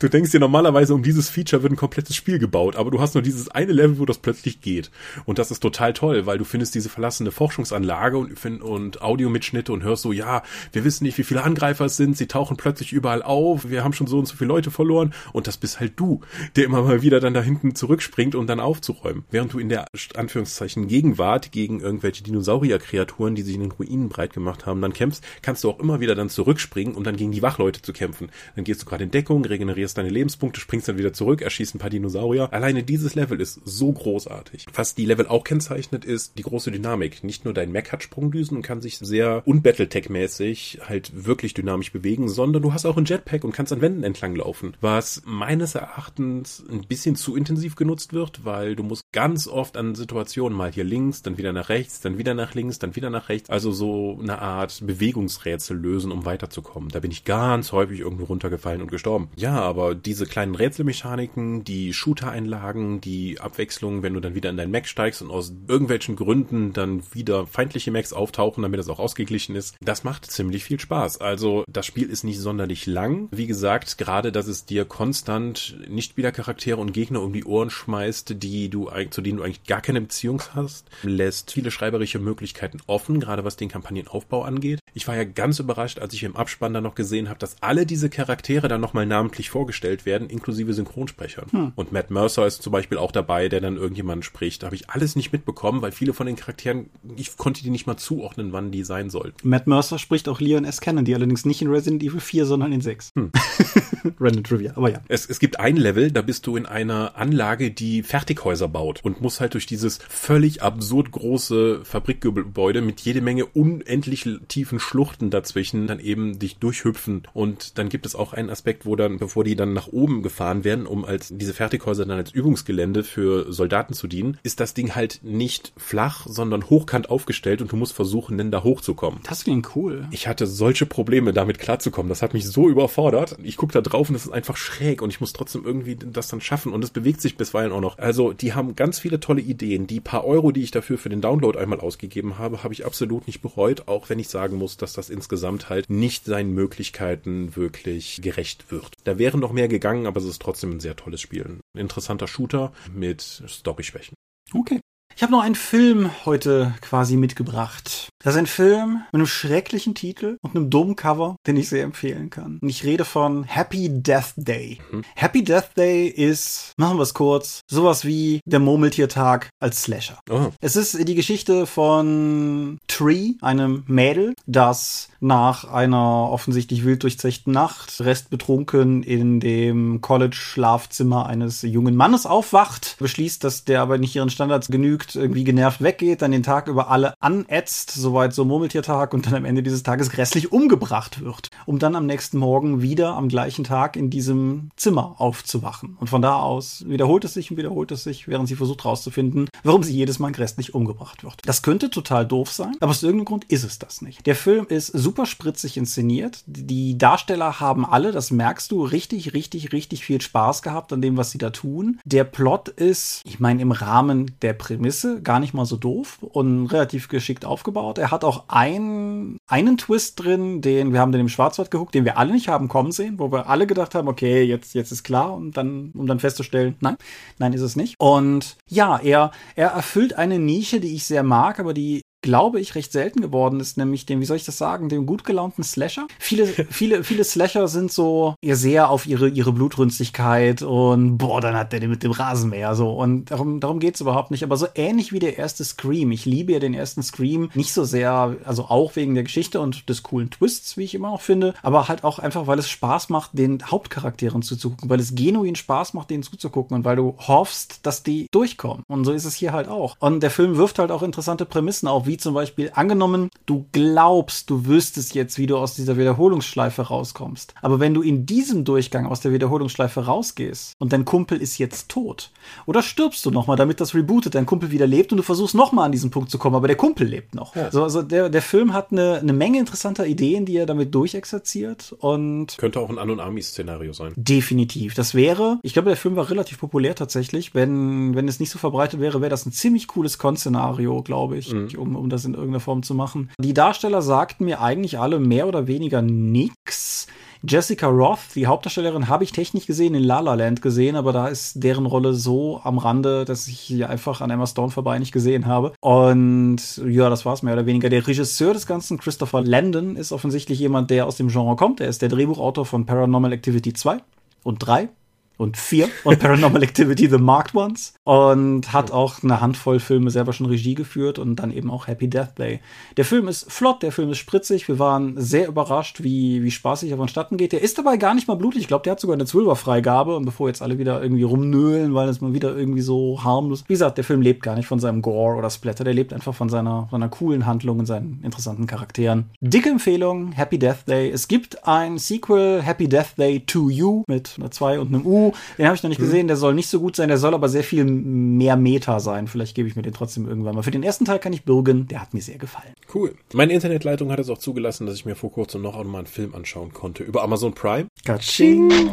Du denkst dir normalerweise, um dieses Feature wird ein komplettes Spiel gebaut, aber du hast nur dieses eine Level, wo das plötzlich geht. Und das ist total toll, weil du findest diese verlassene Forschungsanlage und, und Audiomitschnitte und hörst so, ja, wir wissen nicht, wie viele Angreifer es sind, sie tauchen plötzlich überall auf, wir haben schon so und so viele Leute verloren und das bist halt du, der immer mal wieder dann da hinten zurückspringt, um dann aufzuräumen. Während du in der Anführungszeichen Gegenwart gegen irgendwelche Dinosaurier-Kreaturen, die sich in den Ruinen breit gemacht haben, dann kämpfst, kannst du auch immer wieder dann zurückspringen, um dann gegen die Wachleute zu kämpfen. Dann gehst du gerade in Deckung, regenerierst verlierst deine Lebenspunkte, springst dann wieder zurück, erschießt ein paar Dinosaurier. Alleine dieses Level ist so großartig. Was die Level auch kennzeichnet, ist die große Dynamik. Nicht nur dein Mac hat Sprungdüsen und kann sich sehr unbattletech-mäßig halt wirklich dynamisch bewegen, sondern du hast auch ein Jetpack und kannst an Wänden entlang laufen. Was meines Erachtens ein bisschen zu intensiv genutzt wird, weil du musst ganz oft an Situationen mal hier links, dann wieder nach rechts, dann wieder nach links, dann wieder nach rechts. Also so eine Art Bewegungsrätsel lösen, um weiterzukommen. Da bin ich ganz häufig irgendwo runtergefallen und gestorben. Ja, aber aber diese kleinen Rätselmechaniken, die Shooter-Einlagen, die Abwechslung, wenn du dann wieder in dein Mac steigst und aus irgendwelchen Gründen dann wieder feindliche Macs auftauchen, damit das auch ausgeglichen ist, das macht ziemlich viel Spaß. Also das Spiel ist nicht sonderlich lang. Wie gesagt, gerade, dass es dir konstant Nicht-Spieler-Charaktere und Gegner um die Ohren schmeißt, die du zu denen du eigentlich gar keine Beziehung hast, lässt viele schreiberische Möglichkeiten offen, gerade was den Kampagnenaufbau angeht. Ich war ja ganz überrascht, als ich im Abspann dann noch gesehen habe, dass alle diese Charaktere dann nochmal namentlich vorgestellt vorgestellt werden, inklusive Synchronsprechern. Hm. Und Matt Mercer ist zum Beispiel auch dabei, der dann irgendjemanden spricht. Da habe ich alles nicht mitbekommen, weil viele von den Charakteren, ich konnte die nicht mal zuordnen, wann die sein sollten. Matt Mercer spricht auch Leon S. Kennedy, allerdings nicht in Resident Evil 4, sondern in 6. Hm. <laughs> Random Trivia, aber ja. Es, es gibt ein Level, da bist du in einer Anlage, die Fertighäuser baut und musst halt durch dieses völlig absurd große Fabrikgebäude mit jede Menge unendlich tiefen Schluchten dazwischen dann eben dich durchhüpfen. Und dann gibt es auch einen Aspekt, wo dann, bevor die dann nach oben gefahren werden, um als diese Fertighäuser dann als Übungsgelände für Soldaten zu dienen, ist das Ding halt nicht flach, sondern hochkant aufgestellt und du musst versuchen, denn da hochzukommen. Das klingt cool. Ich hatte solche Probleme, damit klarzukommen. Das hat mich so überfordert. Ich gucke da drauf und es ist einfach schräg und ich muss trotzdem irgendwie das dann schaffen und es bewegt sich bisweilen auch noch. Also die haben ganz viele tolle Ideen. Die paar Euro, die ich dafür für den Download einmal ausgegeben habe, habe ich absolut nicht bereut, auch wenn ich sagen muss, dass das insgesamt halt nicht seinen Möglichkeiten wirklich gerecht wird. Da wäre noch mehr gegangen, aber es ist trotzdem ein sehr tolles Spiel. Ein interessanter Shooter mit Story-Schwächen. Okay. Ich habe noch einen Film heute quasi mitgebracht. Das ist ein Film mit einem schrecklichen Titel und einem dummen Cover, den ich sehr empfehlen kann. Und ich rede von Happy Death Day. Mhm. Happy Death Day ist, machen wir es kurz, sowas wie der Murmeltiertag als Slasher. Oh. Es ist die Geschichte von Tree, einem Mädel, das nach einer offensichtlich wild durchzechten Nacht, restbetrunken in dem College-Schlafzimmer eines jungen Mannes aufwacht, beschließt, dass der aber nicht ihren Standards genügt, irgendwie genervt weggeht, dann den Tag über alle anätzt, soweit so Murmeltiertag und dann am Ende dieses Tages grässlich umgebracht wird, um dann am nächsten Morgen wieder am gleichen Tag in diesem Zimmer aufzuwachen. Und von da aus wiederholt es sich und wiederholt es sich, während sie versucht herauszufinden, warum sie jedes Mal grässlich umgebracht wird. Das könnte total doof sein, aber aus irgendeinem Grund ist es das nicht. Der Film ist super spritzig inszeniert. Die Darsteller haben alle, das merkst du, richtig, richtig, richtig viel Spaß gehabt an dem, was sie da tun. Der Plot ist, ich meine, im Rahmen der Prämisse gar nicht mal so doof und relativ geschickt aufgebaut. Er hat auch ein, einen Twist drin, den wir haben den im Schwarzwald geguckt, den wir alle nicht haben kommen sehen, wo wir alle gedacht haben, okay, jetzt, jetzt ist klar, und dann, um dann festzustellen, nein, nein, ist es nicht. Und ja, er, er erfüllt eine Nische, die ich sehr mag, aber die glaube ich, recht selten geworden ist, nämlich dem, wie soll ich das sagen, dem gut gelaunten Slasher. Viele, <laughs> viele, viele Slasher sind so eher sehr auf ihre, ihre Blutrünstigkeit und boah, dann hat der den mit dem Rasenmäher so. Und darum, darum geht's überhaupt nicht. Aber so ähnlich wie der erste Scream. Ich liebe ja den ersten Scream nicht so sehr, also auch wegen der Geschichte und des coolen Twists, wie ich immer noch finde, aber halt auch einfach, weil es Spaß macht, den Hauptcharakteren zuzugucken, weil es genuin Spaß macht, denen zuzugucken und weil du hoffst, dass die durchkommen. Und so ist es hier halt auch. Und der Film wirft halt auch interessante Prämissen auf, wie zum Beispiel angenommen, du glaubst, du wüsstest jetzt, wie du aus dieser Wiederholungsschleife rauskommst. Aber wenn du in diesem Durchgang aus der Wiederholungsschleife rausgehst und dein Kumpel ist jetzt tot, oder stirbst du nochmal, damit das rebootet, dein Kumpel wieder lebt und du versuchst nochmal an diesen Punkt zu kommen, aber der Kumpel lebt noch. Ja. So, also der, der Film hat eine, eine Menge interessanter Ideen, die er damit durchexerziert und. Könnte auch ein An- und Army-Szenario sein. Definitiv. Das wäre, ich glaube, der Film war relativ populär tatsächlich. Wenn, wenn es nicht so verbreitet wäre, wäre das ein ziemlich cooles Con-Szenario, glaube ich, mhm. um, um das in irgendeiner Form zu machen. Die Darsteller sagten mir eigentlich alle mehr oder weniger nix. Jessica Roth, die Hauptdarstellerin, habe ich technisch gesehen in La La Land gesehen, aber da ist deren Rolle so am Rande, dass ich sie einfach an Emma Stone vorbei nicht gesehen habe. Und ja, das war es mehr oder weniger. Der Regisseur des Ganzen, Christopher Landon, ist offensichtlich jemand, der aus dem Genre kommt. Er ist der Drehbuchautor von Paranormal Activity 2 und 3 und 4 und Paranormal Activity The Marked Ones und hat auch eine Handvoll Filme selber schon Regie geführt und dann eben auch Happy Death Day. Der Film ist flott, der Film ist spritzig, wir waren sehr überrascht, wie, wie spaßig er vonstatten geht. Der ist dabei gar nicht mal blutig, ich glaube, der hat sogar eine Zwölferfreigabe und bevor jetzt alle wieder irgendwie rumnöhlen, weil es mal wieder irgendwie so harmlos. Wie gesagt, der Film lebt gar nicht von seinem Gore oder Splatter, der lebt einfach von seiner, seiner coolen Handlung und seinen interessanten Charakteren. Dicke Empfehlung, Happy Death Day. Es gibt ein Sequel, Happy Death Day to You mit einer 2 und einem U den habe ich noch nicht mhm. gesehen. Der soll nicht so gut sein. Der soll aber sehr viel mehr Meta sein. Vielleicht gebe ich mir den trotzdem irgendwann mal. Für den ersten Teil kann ich bürgen. Der hat mir sehr gefallen. Cool. Meine Internetleitung hat es auch zugelassen, dass ich mir vor kurzem noch einmal einen Film anschauen konnte über Amazon Prime. Katsching.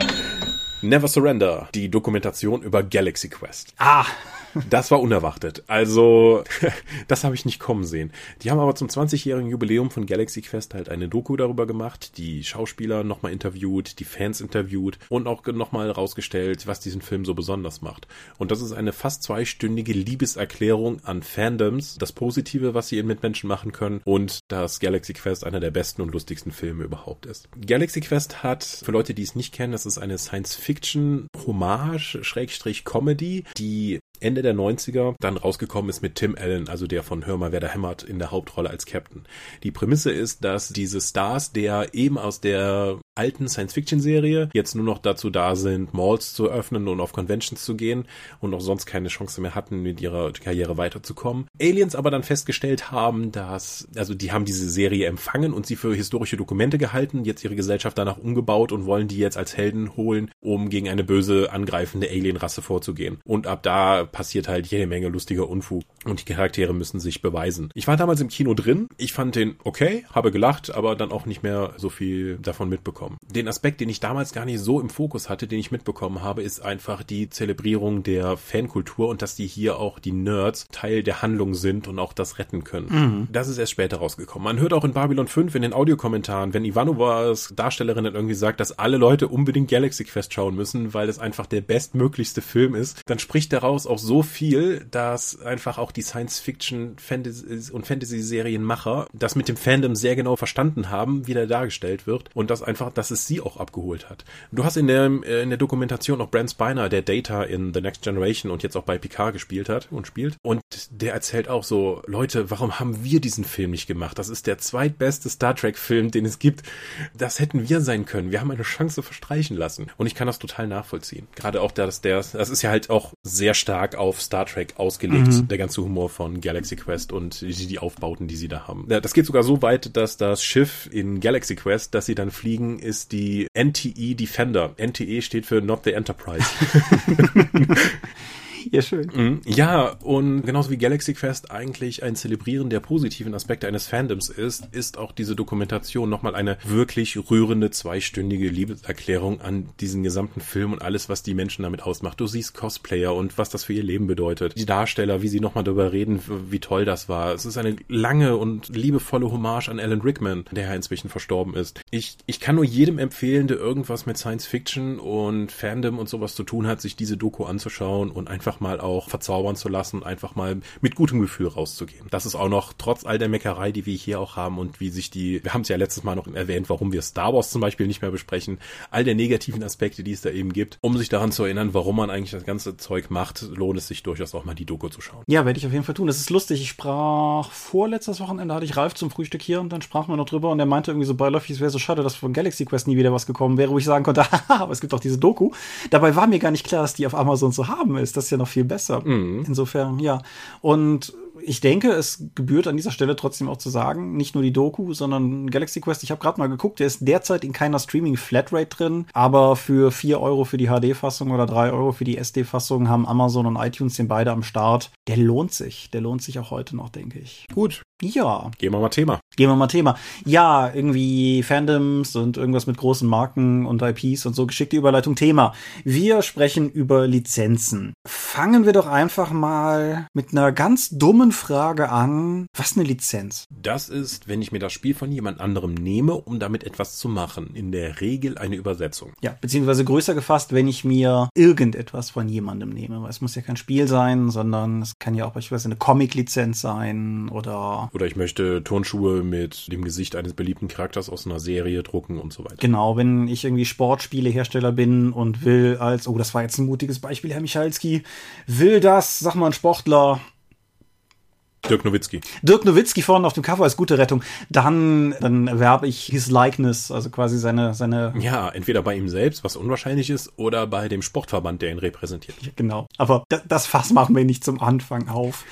Never Surrender, die Dokumentation über Galaxy Quest. Ah, das war unerwartet. Also, <laughs> das habe ich nicht kommen sehen. Die haben aber zum 20-jährigen Jubiläum von Galaxy Quest halt eine Doku darüber gemacht, die Schauspieler nochmal interviewt, die Fans interviewt und auch nochmal rausgestellt, was diesen Film so besonders macht. Und das ist eine fast zweistündige Liebeserklärung an Fandoms, das Positive, was sie mit Menschen machen können und dass Galaxy Quest einer der besten und lustigsten Filme überhaupt ist. Galaxy Quest hat, für Leute, die es nicht kennen, das ist eine Science Science-Fiction-Hommage, Schrägstrich Comedy, die Ende der 90er dann rausgekommen ist mit Tim Allen, also der von Hör mal, wer da hämmert, in der Hauptrolle als Captain. Die Prämisse ist, dass diese Stars, der eben aus der alten Science-Fiction-Serie jetzt nur noch dazu da sind, Malls zu öffnen und auf Conventions zu gehen und auch sonst keine Chance mehr hatten, mit ihrer Karriere weiterzukommen. Aliens aber dann festgestellt haben, dass, also die haben diese Serie empfangen und sie für historische Dokumente gehalten, jetzt ihre Gesellschaft danach umgebaut und wollen die jetzt als Helden holen, um gegen eine böse angreifende Alien-Rasse vorzugehen. Und ab da passiert halt jede Menge lustiger Unfug und die Charaktere müssen sich beweisen. Ich war damals im Kino drin, ich fand den okay, habe gelacht, aber dann auch nicht mehr so viel davon mitbekommen. Den Aspekt, den ich damals gar nicht so im Fokus hatte, den ich mitbekommen habe, ist einfach die Zelebrierung der Fankultur und dass die hier auch die Nerds Teil der Handlung sind und auch das retten können. Mhm. Das ist erst später rausgekommen. Man hört auch in Babylon 5 in den Audiokommentaren, wenn Ivanovas Darstellerin dann irgendwie sagt, dass alle Leute unbedingt Galaxy Quest schauen müssen, weil es einfach der bestmöglichste Film ist, dann spricht daraus auch so viel, dass einfach auch die Science-Fiction Fantasy und Fantasy-Serienmacher das mit dem Fandom sehr genau verstanden haben, wie der dargestellt wird und dass einfach, dass es sie auch abgeholt hat. Du hast in der, äh, in der Dokumentation auch Brent Spiner, der Data in The Next Generation und jetzt auch bei Picard gespielt hat und spielt und der erzählt auch so, Leute, warum haben wir diesen Film nicht gemacht? Das ist der zweitbeste Star Trek Film, den es gibt. Das hätten wir sein können. Wir haben eine Chance verstreichen lassen und ich kann das total nachvollziehen. Gerade auch, dass der, das ist ja halt auch sehr stark auf Star Trek ausgelegt, mhm. der ganze Humor von Galaxy Quest und die, die Aufbauten, die sie da haben. Das geht sogar so weit, dass das Schiff in Galaxy Quest, das sie dann fliegen, ist die NTE Defender. NTE steht für Not the Enterprise. <laughs> <laughs> Ja, schön. Mhm. Ja, und genauso wie Galaxy Quest eigentlich ein Zelebrieren der positiven Aspekte eines Fandoms ist, ist auch diese Dokumentation nochmal eine wirklich rührende zweistündige Liebeserklärung an diesen gesamten Film und alles, was die Menschen damit ausmacht. Du siehst Cosplayer und was das für ihr Leben bedeutet. Die Darsteller, wie sie nochmal darüber reden, wie toll das war. Es ist eine lange und liebevolle Hommage an Alan Rickman, der ja inzwischen verstorben ist. Ich, ich kann nur jedem empfehlen, der irgendwas mit Science Fiction und Fandom und sowas zu tun hat, sich diese Doku anzuschauen und einfach einfach mal auch verzaubern zu lassen, einfach mal mit gutem Gefühl rauszugehen. Das ist auch noch trotz all der Meckerei, die wir hier auch haben und wie sich die, wir haben es ja letztes Mal noch erwähnt, warum wir Star Wars zum Beispiel nicht mehr besprechen, all der negativen Aspekte, die es da eben gibt, um sich daran zu erinnern, warum man eigentlich das ganze Zeug macht, lohnt es sich durchaus auch mal die Doku zu schauen. Ja, werde ich auf jeden Fall tun. Das ist lustig. Ich sprach vorletztes Wochenende, hatte ich Ralf zum Frühstück hier und dann sprachen wir noch drüber und er meinte irgendwie so beiläufig, es wäre so schade, dass von Galaxy Quest nie wieder was gekommen wäre, wo ich sagen konnte, <laughs> aber es gibt doch diese Doku. Dabei war mir gar nicht klar, dass die auf Amazon zu haben ist. Das ist ja noch viel besser. Mhm. Insofern, ja. Und ich denke, es gebührt an dieser Stelle trotzdem auch zu sagen, nicht nur die Doku, sondern Galaxy Quest, ich habe gerade mal geguckt, der ist derzeit in keiner Streaming-Flatrate drin, aber für 4 Euro für die HD-Fassung oder 3 Euro für die SD-Fassung haben Amazon und iTunes den beide am Start. Der lohnt sich. Der lohnt sich auch heute noch, denke ich. Gut. Ja. Gehen wir mal Thema. Gehen wir mal Thema. Ja, irgendwie Fandoms und irgendwas mit großen Marken und IPs und so geschickte Überleitung Thema. Wir sprechen über Lizenzen. Fangen wir doch einfach mal mit einer ganz dummen Frage an. Was eine Lizenz? Das ist, wenn ich mir das Spiel von jemand anderem nehme, um damit etwas zu machen. In der Regel eine Übersetzung. Ja, beziehungsweise größer gefasst, wenn ich mir irgendetwas von jemandem nehme. Weil es muss ja kein Spiel sein, sondern es kann ja auch beispielsweise eine Comic-Lizenz sein oder oder ich möchte Turnschuhe mit dem Gesicht eines beliebten Charakters aus einer Serie drucken und so weiter. Genau, wenn ich irgendwie Sportspielehersteller bin und will als, oh, das war jetzt ein mutiges Beispiel, Herr Michalski, will das, sag mal, ein Sportler Dirk Nowitzki. Dirk Nowitzki vorne auf dem Cover ist gute Rettung. Dann, dann erwerbe ich his likeness, also quasi seine, seine. Ja, entweder bei ihm selbst, was unwahrscheinlich ist, oder bei dem Sportverband, der ihn repräsentiert. Genau. Aber das Fass machen wir nicht zum Anfang auf.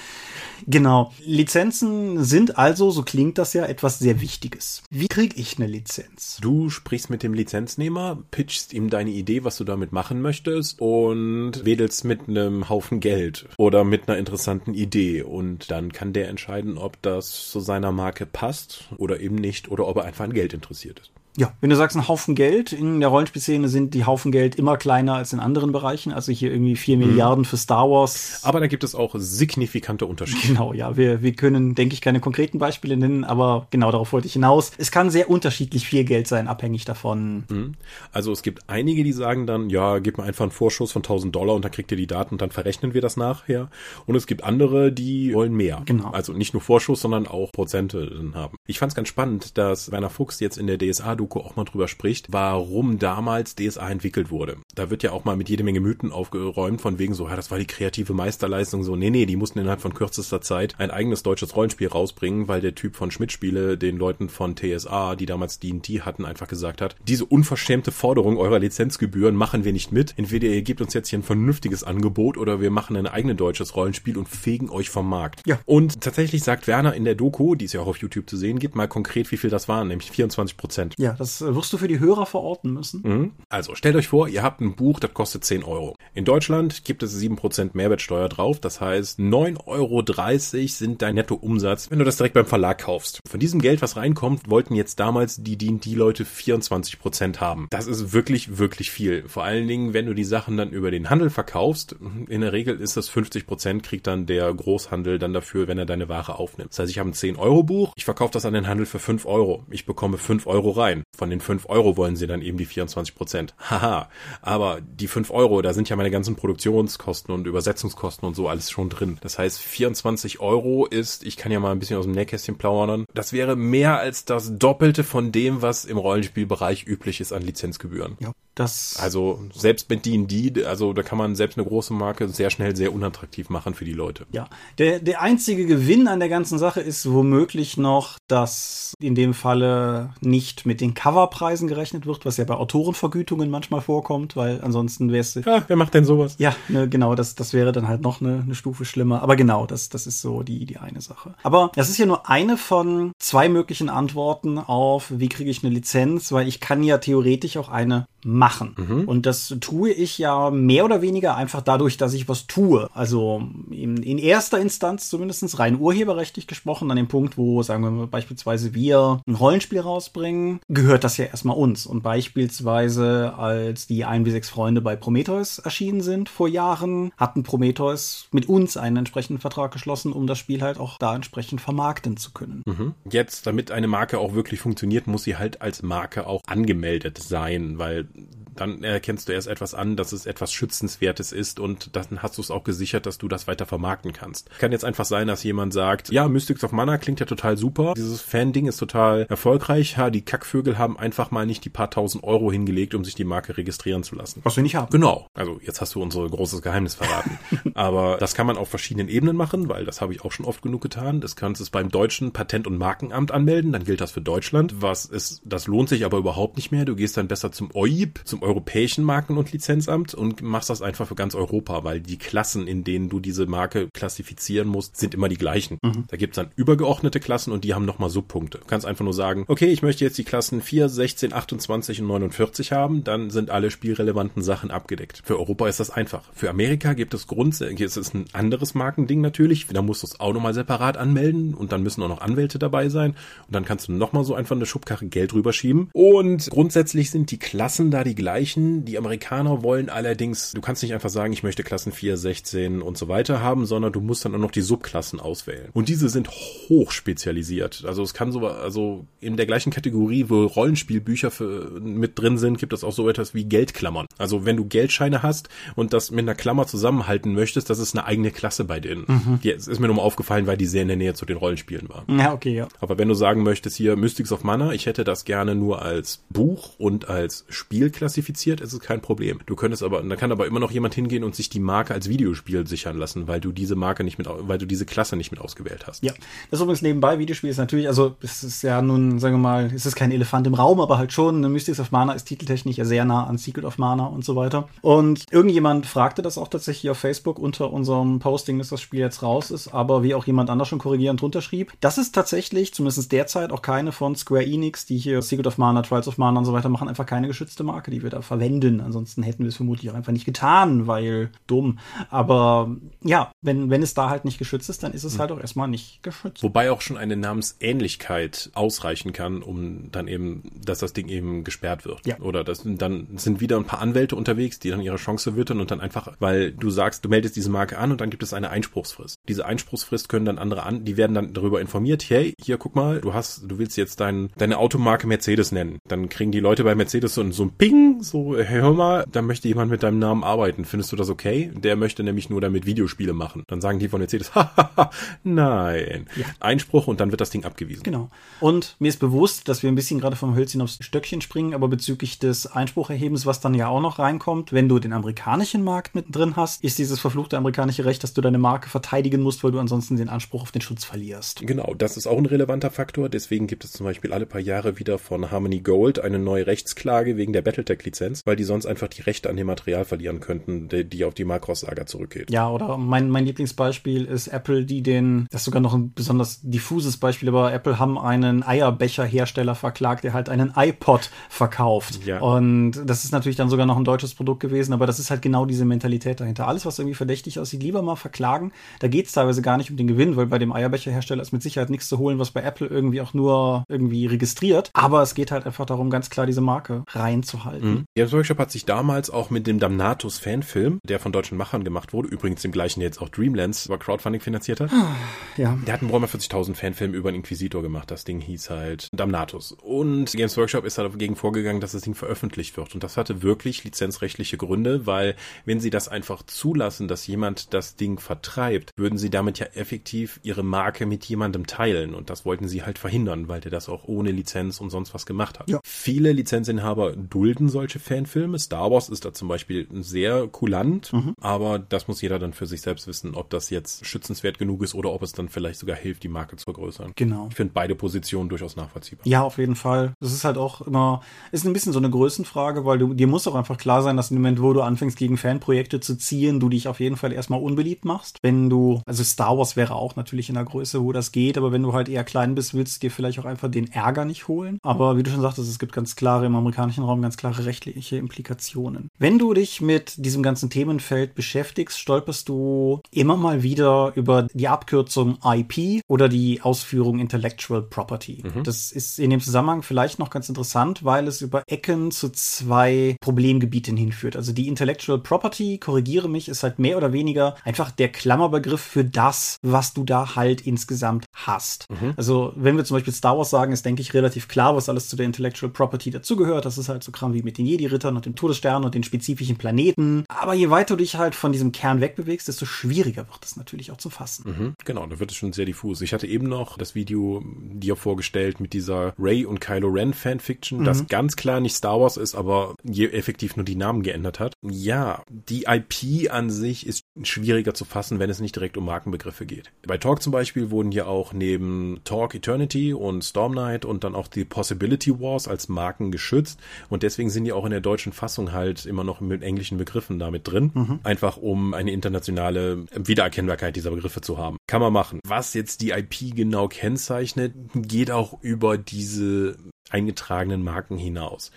Genau. Lizenzen sind also, so klingt das ja, etwas sehr Wichtiges. Wie kriege ich eine Lizenz? Du sprichst mit dem Lizenznehmer, pitchst ihm deine Idee, was du damit machen möchtest und wedelst mit einem Haufen Geld oder mit einer interessanten Idee und dann kann der entscheiden, ob das zu seiner Marke passt oder eben nicht oder ob er einfach an Geld interessiert ist. Ja, wenn du sagst, ein Haufen Geld, in der Rollenspielszene sind die Haufen Geld immer kleiner als in anderen Bereichen. Also hier irgendwie vier mhm. Milliarden für Star Wars. Aber da gibt es auch signifikante Unterschiede. Genau, ja. Wir, wir können, denke ich, keine konkreten Beispiele nennen, aber genau darauf wollte ich hinaus. Es kann sehr unterschiedlich viel Geld sein, abhängig davon. Mhm. Also es gibt einige, die sagen dann, ja, gib mir einfach einen Vorschuss von 1000 Dollar und dann kriegt ihr die Daten und dann verrechnen wir das nachher. Und es gibt andere, die wollen mehr. Genau. Also nicht nur Vorschuss, sondern auch Prozente haben. Ich fand es ganz spannend, dass Werner Fuchs jetzt in der DSA Doku auch mal drüber spricht, warum damals DSA entwickelt wurde. Da wird ja auch mal mit jede Menge Mythen aufgeräumt, von wegen so, ja, das war die kreative Meisterleistung, so, nee, nee, die mussten innerhalb von kürzester Zeit ein eigenes deutsches Rollenspiel rausbringen, weil der Typ von Schmidt-Spiele den Leuten von TSA, die damals D&D hatten, einfach gesagt hat, diese unverschämte Forderung eurer Lizenzgebühren machen wir nicht mit. Entweder ihr gebt uns jetzt hier ein vernünftiges Angebot oder wir machen ein eigenes deutsches Rollenspiel und fegen euch vom Markt. Ja. Und tatsächlich sagt Werner in der Doku, die ist ja auch auf YouTube zu sehen, gibt mal konkret, wie viel das waren, nämlich 24 Prozent. Ja, das wirst du für die Hörer verorten müssen. Mhm. Also stellt euch vor, ihr habt ein Buch, das kostet 10 Euro. In Deutschland gibt es 7% Mehrwertsteuer drauf, das heißt 9,30 Euro sind dein Nettoumsatz, wenn du das direkt beim Verlag kaufst. Von diesem Geld, was reinkommt, wollten jetzt damals die die Leute 24% haben. Das ist wirklich, wirklich viel. Vor allen Dingen, wenn du die Sachen dann über den Handel verkaufst, in der Regel ist das 50% kriegt dann der Großhandel dann dafür, wenn er deine Ware aufnimmt. Das heißt, ich habe ein 10 Euro Buch, ich verkaufe das an den Handel für 5 Euro. Ich bekomme 5 Euro rein. Von den 5 Euro wollen sie dann eben die 24 Prozent. <laughs> Haha. Aber die 5 Euro, da sind ja meine ganzen Produktionskosten und Übersetzungskosten und so alles schon drin. Das heißt, 24 Euro ist, ich kann ja mal ein bisschen aus dem Nähkästchen plaudern, das wäre mehr als das Doppelte von dem, was im Rollenspielbereich üblich ist an Lizenzgebühren. Ja. Das also selbst mit D&D, also da kann man selbst eine große Marke sehr schnell sehr unattraktiv machen für die Leute. Ja, der, der einzige Gewinn an der ganzen Sache ist womöglich noch, dass in dem Falle nicht mit den Coverpreisen gerechnet wird, was ja bei Autorenvergütungen manchmal vorkommt, weil ansonsten wäre es... Ja, wer macht denn sowas? Ja, ne, genau, das, das wäre dann halt noch eine, eine Stufe schlimmer. Aber genau, das, das ist so die, die eine Sache. Aber das ist ja nur eine von zwei möglichen Antworten auf, wie kriege ich eine Lizenz, weil ich kann ja theoretisch auch eine machen. Mhm. Und das tue ich ja mehr oder weniger einfach dadurch, dass ich was tue. Also in, in erster Instanz zumindest rein urheberrechtlich gesprochen, an dem Punkt, wo, sagen wir mal, beispielsweise wir ein Rollenspiel rausbringen, gehört das ja erstmal uns. Und beispielsweise, als die 1 bis 6 Freunde bei Prometheus erschienen sind vor Jahren, hatten Prometheus mit uns einen entsprechenden Vertrag geschlossen, um das Spiel halt auch da entsprechend vermarkten zu können. Mhm. Jetzt, damit eine Marke auch wirklich funktioniert, muss sie halt als Marke auch angemeldet sein, weil dann erkennst du erst etwas an, dass es etwas Schützenswertes ist und dann hast du es auch gesichert, dass du das weiter vermarkten kannst. Kann jetzt einfach sein, dass jemand sagt, ja, Mystics of Mana klingt ja total super, dieses Fan-Ding ist total erfolgreich, ha, die Kackvögel haben einfach mal nicht die paar tausend Euro hingelegt, um sich die Marke registrieren zu lassen. Was wir nicht haben. Genau. Also jetzt hast du unser großes Geheimnis verraten. <laughs> Aber das kann man auf verschiedenen Ebenen machen, weil das habe ich auch schon oft genug getan. Das kannst du beim deutschen Patent- und Markenamt anmelden, dann gilt das für Deutschland. Was ist, das lohnt sich aber überhaupt nicht mehr. Du gehst dann besser zum OIB, zum Europäischen Marken- und Lizenzamt und machst das einfach für ganz Europa, weil die Klassen, in denen du diese Marke klassifizieren musst, sind immer die gleichen. Mhm. Da gibt's dann übergeordnete Klassen und die haben nochmal Subpunkte. Du kannst einfach nur sagen, okay, ich möchte jetzt die Klassen 4, 16, 28 und 49 haben, dann sind alle spielrelevanten Sachen abgedeckt. Für Europa ist das einfach. Für Amerika gibt es grundsätzlich, es ist ein anderes Markending natürlich, da musst du es auch nochmal separat anmelden und dann müssen auch noch Anwälte dabei sein und dann kannst du nochmal so einfach eine Schubkarre Geld rüberschieben. Und grundsätzlich sind die Klassen da die gleichen. Die Amerikaner wollen allerdings, du kannst nicht einfach sagen, ich möchte Klassen 4, 16 und so weiter haben, sondern du musst dann auch noch die Subklassen auswählen. Und diese sind hoch spezialisiert. Also es kann so, also in der gleichen Kategorie, wo Rollenspielbücher für, mit drin sind, gibt es auch so etwas wie Geldklammern. Also wenn du Geldscheine hast und das mit einer Klammer zusammenhalten möchtest, das ist eine eigene Klasse bei denen. Mhm. Die ist mir nur mal aufgefallen, weil die sehr in der Nähe zu den Rollenspielen war. Ja, okay, ja. Aber wenn du sagen möchtest hier Mystics of Mana, ich hätte das gerne nur als Buch und als Spiel klassifiziert, ist es kein Problem. Du könntest aber, da kann aber immer noch jemand hingehen und sich die Marke als Videospiel sichern lassen, weil du diese Marke nicht mit, weil du diese Klasse nicht mit ausgewählt hast. Ja, das ist übrigens nebenbei. Videospiel ist natürlich, also es ist ja nun, sagen wir mal, es ist kein Elefant im Raum, aber halt schon. Ne, Mystics of Mana ist titeltechnisch ja sehr nah an Secret of Mana und so weiter. Und irgendjemand fragte das auch tatsächlich auf Facebook unter unserem Posting, dass das Spiel jetzt raus ist, aber wie auch jemand anders schon korrigierend drunter schrieb, das ist tatsächlich, zumindest derzeit, auch keine von Square Enix, die hier Secret of Mana, Trials of Mana und so weiter machen, einfach keine geschützte Marke, die wir da verwenden. Ansonsten hätten wir es vermutlich auch einfach nicht getan, weil dumm. Aber ja, wenn, wenn es da halt nicht geschützt ist, dann ist es hm. halt auch erstmal nicht geschützt. Wobei auch schon eine Namensähnlichkeit ausreichen kann, um dann eben, dass das Ding eben gesperrt wird. Ja. Oder das, dann sind wieder ein paar Anwälte unterwegs, die dann ihre Chance wittern und dann einfach, weil du sagst, du meldest diese Marke an und dann gibt es eine Einspruchsfrist. Diese Einspruchsfrist können dann andere an, die werden dann darüber informiert, hey, hier guck mal, du hast, du willst jetzt dein, deine Automarke Mercedes nennen. Dann kriegen die Leute bei Mercedes so, so ein Ping, so, hör mal, da möchte jemand mit deinem Namen arbeiten. Findest du das okay? Der möchte nämlich nur damit Videospiele machen. Dann sagen die von Mercedes, <laughs> nein. Ja. Einspruch und dann wird das Ding abgewiesen. Genau. Und mir ist bewusst, dass wir ein bisschen gerade vom Hölzchen aufs Stöckchen springen, aber bezüglich des Einsprucherhebens, was dann ja auch noch reinkommt, wenn du den amerikanischen Markt mittendrin hast, ist dieses verfluchte amerikanische Recht, dass du deine Marke verteidigen musst, weil du ansonsten den Anspruch auf den Schutz verlierst. Genau, das ist auch ein relevanter Faktor. Deswegen gibt es zum Beispiel alle paar Jahre wieder von Harmony Gold eine neue Rechtsklage wegen der Battletech-Lizenz, weil die sonst einfach die Rechte an dem Material verlieren könnten, die, die auf die Macross-Saga zurückgeht. Ja, oder mein, mein Lieblingsbeispiel ist Apple, die den, das ist sogar noch ein besonders diffuses Beispiel, aber Apple haben einen Eierbecherhersteller verklagt, der halt einen iPod verkauft. Ja. Und das ist natürlich dann sogar noch ein deutsches Produkt gewesen, aber das ist halt genau diese Mentalität dahinter. Alles, was irgendwie verdächtig aussieht, lieber mal verklagen. Da geht es teilweise gar nicht um den Gewinn, weil bei dem Eierbecherhersteller ist mit Sicherheit nichts zu holen, was bei Apple irgendwie auch nur irgendwie registriert. Aber es geht halt einfach darum, ganz klar diese Marke reinzuhalten. Mhm. Games Workshop hat sich damals auch mit dem Damnatus Fanfilm, der von deutschen Machern gemacht wurde, übrigens dem gleichen jetzt auch Dreamlands über Crowdfunding finanziert hat. Ah, ja. Der hat einen Warhammer 40.000 Fanfilm über einen Inquisitor gemacht. Das Ding hieß halt Damnatus. Und Games Workshop ist dagegen vorgegangen, dass das Ding veröffentlicht wird. Und das hatte wirklich lizenzrechtliche Gründe, weil wenn sie das einfach zulassen, dass jemand das Ding vertreibt, würden sie damit ja effektiv ihre Marke mit jemandem teilen. Und das wollten sie halt verhindern, weil der das auch ohne Lizenz und sonst was gemacht hat. Ja. Viele Lizenzinhaber dulden solche Fanfilme. Star Wars ist da zum Beispiel sehr kulant, mhm. aber das muss jeder dann für sich selbst wissen, ob das jetzt schützenswert genug ist oder ob es dann vielleicht sogar hilft, die Marke zu vergrößern. Genau. Ich finde beide Positionen durchaus nachvollziehbar. Ja, auf jeden Fall. Das ist halt auch immer, ist ein bisschen so eine Größenfrage, weil du, dir muss auch einfach klar sein, dass im Moment, wo du anfängst, gegen Fanprojekte zu ziehen, du dich auf jeden Fall erstmal unbeliebt machst. Wenn du, also Star Wars wäre auch natürlich in der Größe, wo das geht, aber wenn du halt eher klein bist, willst du dir vielleicht auch einfach den Ärger nicht holen. Aber wie du schon sagtest, es gibt ganz klare im amerikanischen Raum ganz klare rechtliche Implikationen. Wenn du dich mit diesem ganzen Themenfeld beschäftigst, stolperst du immer mal wieder über die Abkürzung IP oder die Ausführung Intellectual Property. Mhm. Das ist in dem Zusammenhang vielleicht noch ganz interessant, weil es über Ecken zu zwei Problemgebieten hinführt. Also die Intellectual Property, korrigiere mich, ist halt mehr oder weniger einfach der Klammerbegriff für das, was du da halt insgesamt hast. Mhm. Also wenn wir zum Beispiel Star Wars sagen, ist denke ich relativ klar, was alles zu der Intellectual Property dazugehört. Das ist halt so Kram wie mit den Jedi-Rittern und dem Todesstern und den spezifischen Planeten. Aber je weiter du dich halt von diesem Kern wegbewegst, desto schwieriger wird es natürlich auch zu fassen. Mhm, genau, da wird es schon sehr diffus. Ich hatte eben noch das Video dir vorgestellt mit dieser Ray und Kylo Ren Fanfiction, mhm. das ganz klar nicht Star Wars ist, aber je effektiv nur die Namen geändert hat. Ja, die IP an sich ist schwieriger zu fassen, wenn es nicht direkt um Markenbegriffe geht. Bei Talk zum Beispiel wurden ja auch neben Talk Eternity und Storm Knight und dann auch die Possibility Wars als Marken geschützt und deswegen sind die auch in der deutschen Fassung halt immer noch mit englischen Begriffen damit drin, mhm. einfach um eine internationale Wiedererkennbarkeit dieser Begriffe zu haben. Kann man machen. Was jetzt die IP genau kennzeichnet, geht auch über diese eingetragenen Marken hinaus.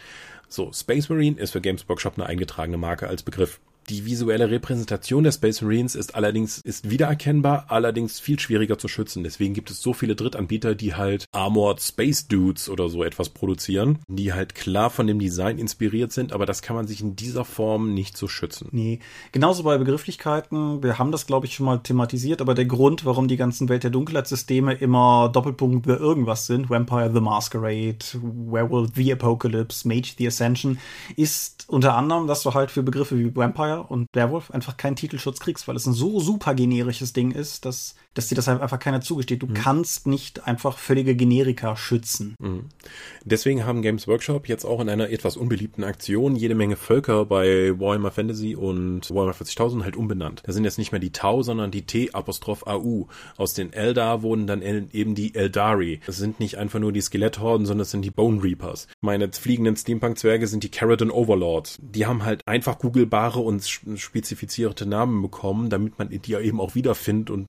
So, Space Marine ist für Games Workshop eine eingetragene Marke als Begriff. Die visuelle Repräsentation der Space Marines ist allerdings ist wiedererkennbar, allerdings viel schwieriger zu schützen. Deswegen gibt es so viele Drittanbieter, die halt Armored Space Dudes oder so etwas produzieren, die halt klar von dem Design inspiriert sind, aber das kann man sich in dieser Form nicht so schützen. Nee, genauso bei Begrifflichkeiten. Wir haben das, glaube ich, schon mal thematisiert, aber der Grund, warum die ganzen Welt der Dunkelheit-Systeme immer Doppelpunkt für irgendwas sind, Vampire the Masquerade, Werewolf the Apocalypse, Mage the Ascension, ist unter anderem, dass du halt für Begriffe wie Vampire und Werwolf einfach keinen Titelschutz kriegst, weil es ein so super generisches Ding ist, dass, dass dir das einfach keiner zugesteht. Du mhm. kannst nicht einfach völlige Generika schützen. Mhm. Deswegen haben Games Workshop jetzt auch in einer etwas unbeliebten Aktion jede Menge Völker bei Warhammer Fantasy und Warhammer 40.000 halt umbenannt. Da sind jetzt nicht mehr die Tau, sondern die T-Apostroph-AU. Aus den Eldar wurden dann eben die Eldari. Das sind nicht einfach nur die Skeletthorden, sondern es sind die Bone Reapers. Meine fliegenden Steampunk-Zwerge sind die Carradon Overlords. Die haben halt einfach googelbare und spezifizierte Namen bekommen, damit man die eben auch wiederfindet und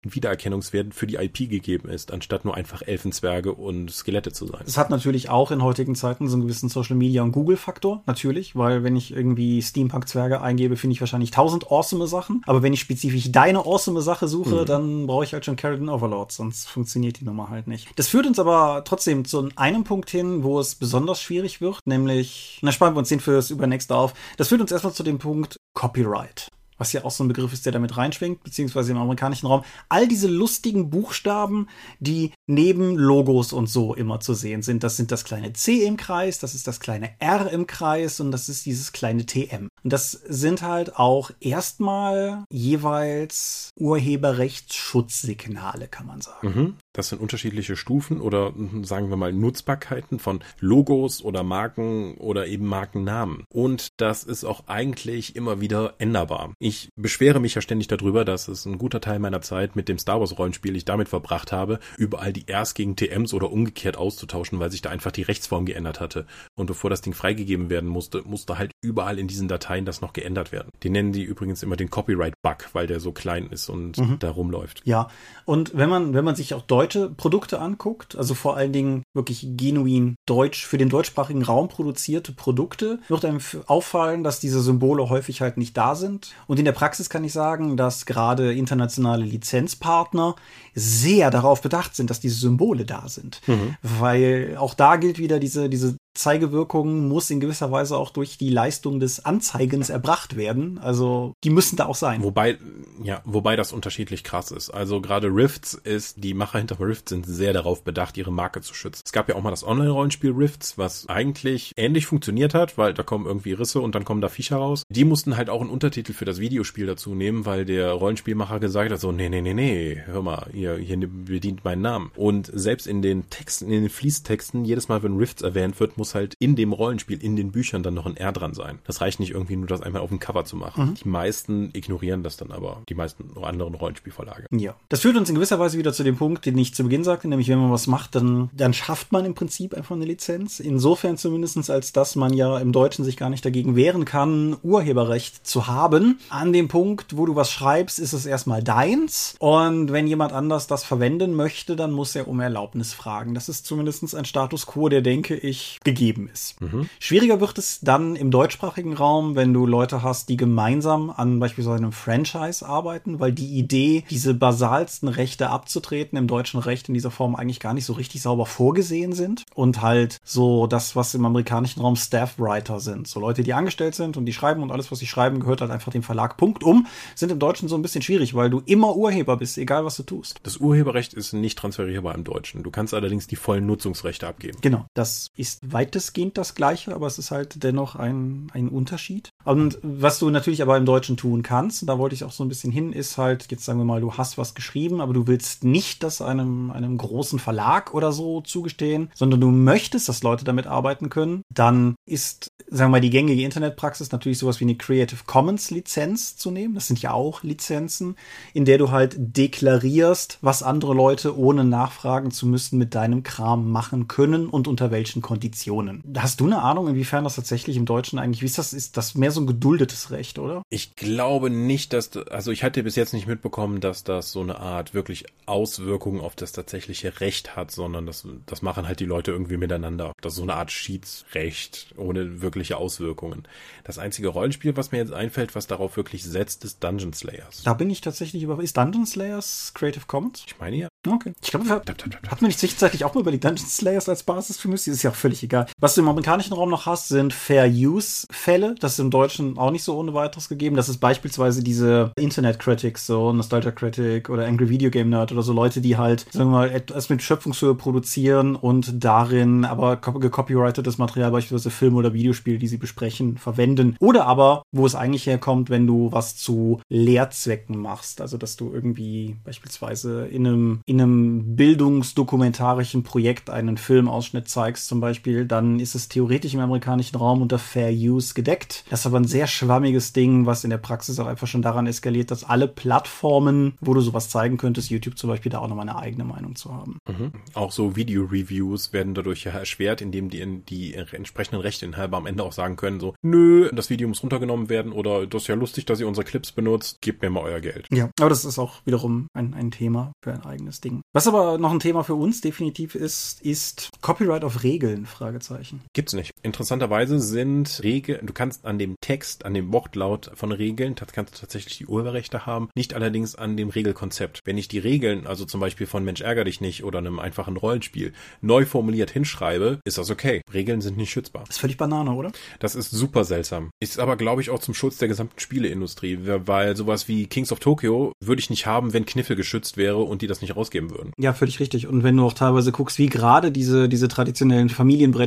Wiedererkennungswert für die IP gegeben ist, anstatt nur einfach Elfenzwerge und Skelette zu sein. Es hat natürlich auch in heutigen Zeiten so einen gewissen Social Media und Google Faktor, natürlich, weil wenn ich irgendwie Steampunk-Zwerge eingebe, finde ich wahrscheinlich tausend awesome Sachen, aber wenn ich spezifisch deine awesome Sache suche, mhm. dann brauche ich halt schon Carradon Overlord, sonst funktioniert die Nummer halt nicht. Das führt uns aber trotzdem zu einem Punkt hin, wo es besonders schwierig wird, nämlich, na sparen wir uns den fürs Übernächste auf. Das führt uns erstmal zu dem Punkt Copyright. Was ja auch so ein Begriff ist, der damit reinschwingt, beziehungsweise im amerikanischen Raum. All diese lustigen Buchstaben, die neben Logos und so immer zu sehen sind. Das sind das kleine C im Kreis, das ist das kleine R im Kreis und das ist dieses kleine TM. Und das sind halt auch erstmal jeweils Urheberrechtsschutzsignale, kann man sagen. Mhm. Das sind unterschiedliche Stufen oder sagen wir mal Nutzbarkeiten von Logos oder Marken oder eben Markennamen. Und das ist auch eigentlich immer wieder änderbar. Ich beschwere mich ja ständig darüber, dass es ein guter Teil meiner Zeit mit dem Star Wars Rollenspiel ich damit verbracht habe, überall die Rs gegen TMs oder umgekehrt auszutauschen, weil sich da einfach die Rechtsform geändert hatte. Und bevor das Ding freigegeben werden musste, musste halt überall in diesen Dateien das noch geändert werden. Den nennen die übrigens immer den Copyright Bug, weil der so klein ist und mhm. da rumläuft. Ja, und wenn man, wenn man sich auch deutsche Produkte anguckt, also vor allen Dingen wirklich genuin deutsch, für den deutschsprachigen Raum produzierte Produkte, wird einem auffallen, dass diese Symbole häufig halt nicht da sind. Und in der Praxis kann ich sagen, dass gerade internationale Lizenzpartner sehr darauf bedacht sind, dass diese Symbole da sind. Mhm. Weil auch da gilt wieder diese, diese Zeigewirkung muss in gewisser Weise auch durch die Leistung des Anzeigens erbracht werden. Also die müssen da auch sein. Wobei, ja, wobei das unterschiedlich krass ist. Also gerade Rifts ist, die Macher hinter Rifts sind sehr darauf bedacht, ihre Marke zu schützen. Es gab ja auch mal das Online-Rollenspiel Rifts, was eigentlich ähnlich funktioniert hat, weil da kommen irgendwie Risse und dann kommen da Viecher raus. Die mussten halt auch einen Untertitel für das Videospiel dazu nehmen, weil der Rollenspielmacher gesagt hat, so, nee, nee, nee, nee, hör mal, ihr, hier bedient meinen Namen. Und selbst in den Texten, in den Fließtexten, jedes Mal, wenn Rifts erwähnt wird, muss halt in dem Rollenspiel, in den Büchern dann noch ein R dran sein. Das reicht nicht irgendwie nur, das einmal auf dem Cover zu machen. Mhm. Die meisten ignorieren das dann aber, die meisten anderen Rollenspielverlage. Ja. Das führt uns in gewisser Weise wieder zu dem Punkt, den ich zu Beginn sagte, nämlich wenn man was macht, dann, dann schafft man im Prinzip einfach eine Lizenz. Insofern zumindestens als dass man ja im Deutschen sich gar nicht dagegen wehren kann, Urheberrecht zu haben. An dem Punkt, wo du was schreibst, ist es erstmal deins. Und wenn jemand anders das verwenden möchte, dann muss er um Erlaubnis fragen. Das ist zumindest ein Status quo, der denke ich gegeben ist. Mhm. Schwieriger wird es dann im deutschsprachigen Raum, wenn du Leute hast, die gemeinsam an beispielsweise einem Franchise arbeiten, weil die Idee, diese basalsten Rechte abzutreten im deutschen Recht in dieser Form eigentlich gar nicht so richtig sauber vorgesehen sind und halt so das, was im amerikanischen Raum Staff Writer sind. So Leute, die angestellt sind und die schreiben und alles, was sie schreiben, gehört halt einfach dem Verlag. Punkt um. Sind im Deutschen so ein bisschen schwierig, weil du immer Urheber bist, egal was du tust. Das Urheberrecht ist nicht transferierbar im Deutschen. Du kannst allerdings die vollen Nutzungsrechte abgeben. Genau. Das ist weitestgehend das Gleiche, aber es ist halt dennoch ein, ein Unterschied. Und was du natürlich aber im Deutschen tun kannst, da wollte ich auch so ein bisschen hin, ist halt, jetzt sagen wir mal, du hast was geschrieben, aber du willst nicht das einem, einem großen Verlag oder so zugestehen, sondern du möchtest, dass Leute damit arbeiten können, dann ist, sagen wir mal, die gängige Internetpraxis natürlich sowas wie eine Creative Commons Lizenz zu nehmen. Das sind ja auch Lizenzen, in der du halt deklarierst, was andere Leute ohne nachfragen zu müssen mit deinem Kram machen können und unter welchen Konditionen. Hast du eine Ahnung, inwiefern das tatsächlich im Deutschen eigentlich, wie ist das, ist das mehr so ein geduldetes Recht, oder? Ich glaube nicht, dass, also ich hatte bis jetzt nicht mitbekommen, dass das so eine Art wirklich Auswirkungen auf das tatsächliche Recht hat, sondern das, das machen halt die Leute irgendwie miteinander. Das ist so eine Art Schiedsrecht ohne wirkliche Auswirkungen. Das einzige Rollenspiel, was mir jetzt einfällt, was darauf wirklich setzt, ist Dungeon Slayers. Da bin ich tatsächlich über, ist Dungeon Slayers Creative Commons? Ich meine ja. Okay. Ich glaube, hat man nicht zwischenzeitlich auch mal über die Dungeon Slayers als Basis für Mystery? Ist ja auch völlig egal. Was du im amerikanischen Raum noch hast, sind Fair-Use-Fälle. Das ist im Deutschen auch nicht so ohne weiteres gegeben. Das ist beispielsweise diese Internet-Critics, so Nostalgia Critic oder Angry Video Game Nerd oder so Leute, die halt, sagen wir mal, etwas mit Schöpfungshöhe produzieren und darin aber gecopyrightetes Material, beispielsweise Film oder Videospiel, die sie besprechen, verwenden. Oder aber, wo es eigentlich herkommt, wenn du was zu Lehrzwecken machst. Also, dass du irgendwie beispielsweise in einem, in einem bildungsdokumentarischen Projekt einen Filmausschnitt zeigst, zum Beispiel, dann ist es theoretisch im amerikanischen Raum unter Fair Use gedeckt. Das ist aber ein sehr schwammiges Ding, was in der Praxis auch einfach schon daran eskaliert, dass alle Plattformen, wo du sowas zeigen könntest, YouTube zum Beispiel, da auch nochmal eine eigene Meinung zu haben. Mhm. Auch so Video-Reviews werden dadurch ja erschwert, indem die, die entsprechenden Rechteinhaber am Ende auch sagen können, so, nö, das Video muss runtergenommen werden oder das ist ja lustig, dass ihr unsere Clips benutzt, gebt mir mal euer Geld. Ja, aber das ist auch wiederum ein, ein Thema für ein eigenes Ding. Was aber noch ein Thema für uns definitiv ist, ist Copyright auf Regeln, Fragezeichen. Fragezeichen. Gibt's nicht. Interessanterweise sind Regeln, du kannst an dem Text, an dem Wortlaut von Regeln, das kannst du tatsächlich die Urheberrechte haben, nicht allerdings an dem Regelkonzept. Wenn ich die Regeln, also zum Beispiel von Mensch ärger dich nicht oder einem einfachen Rollenspiel, neu formuliert hinschreibe, ist das okay. Regeln sind nicht schützbar. Das ist völlig Banane, oder? Das ist super seltsam. Ist aber, glaube ich, auch zum Schutz der gesamten Spieleindustrie, weil sowas wie Kings of Tokyo würde ich nicht haben, wenn Kniffel geschützt wäre und die das nicht rausgeben würden. Ja, völlig richtig. Und wenn du auch teilweise guckst, wie gerade diese, diese traditionellen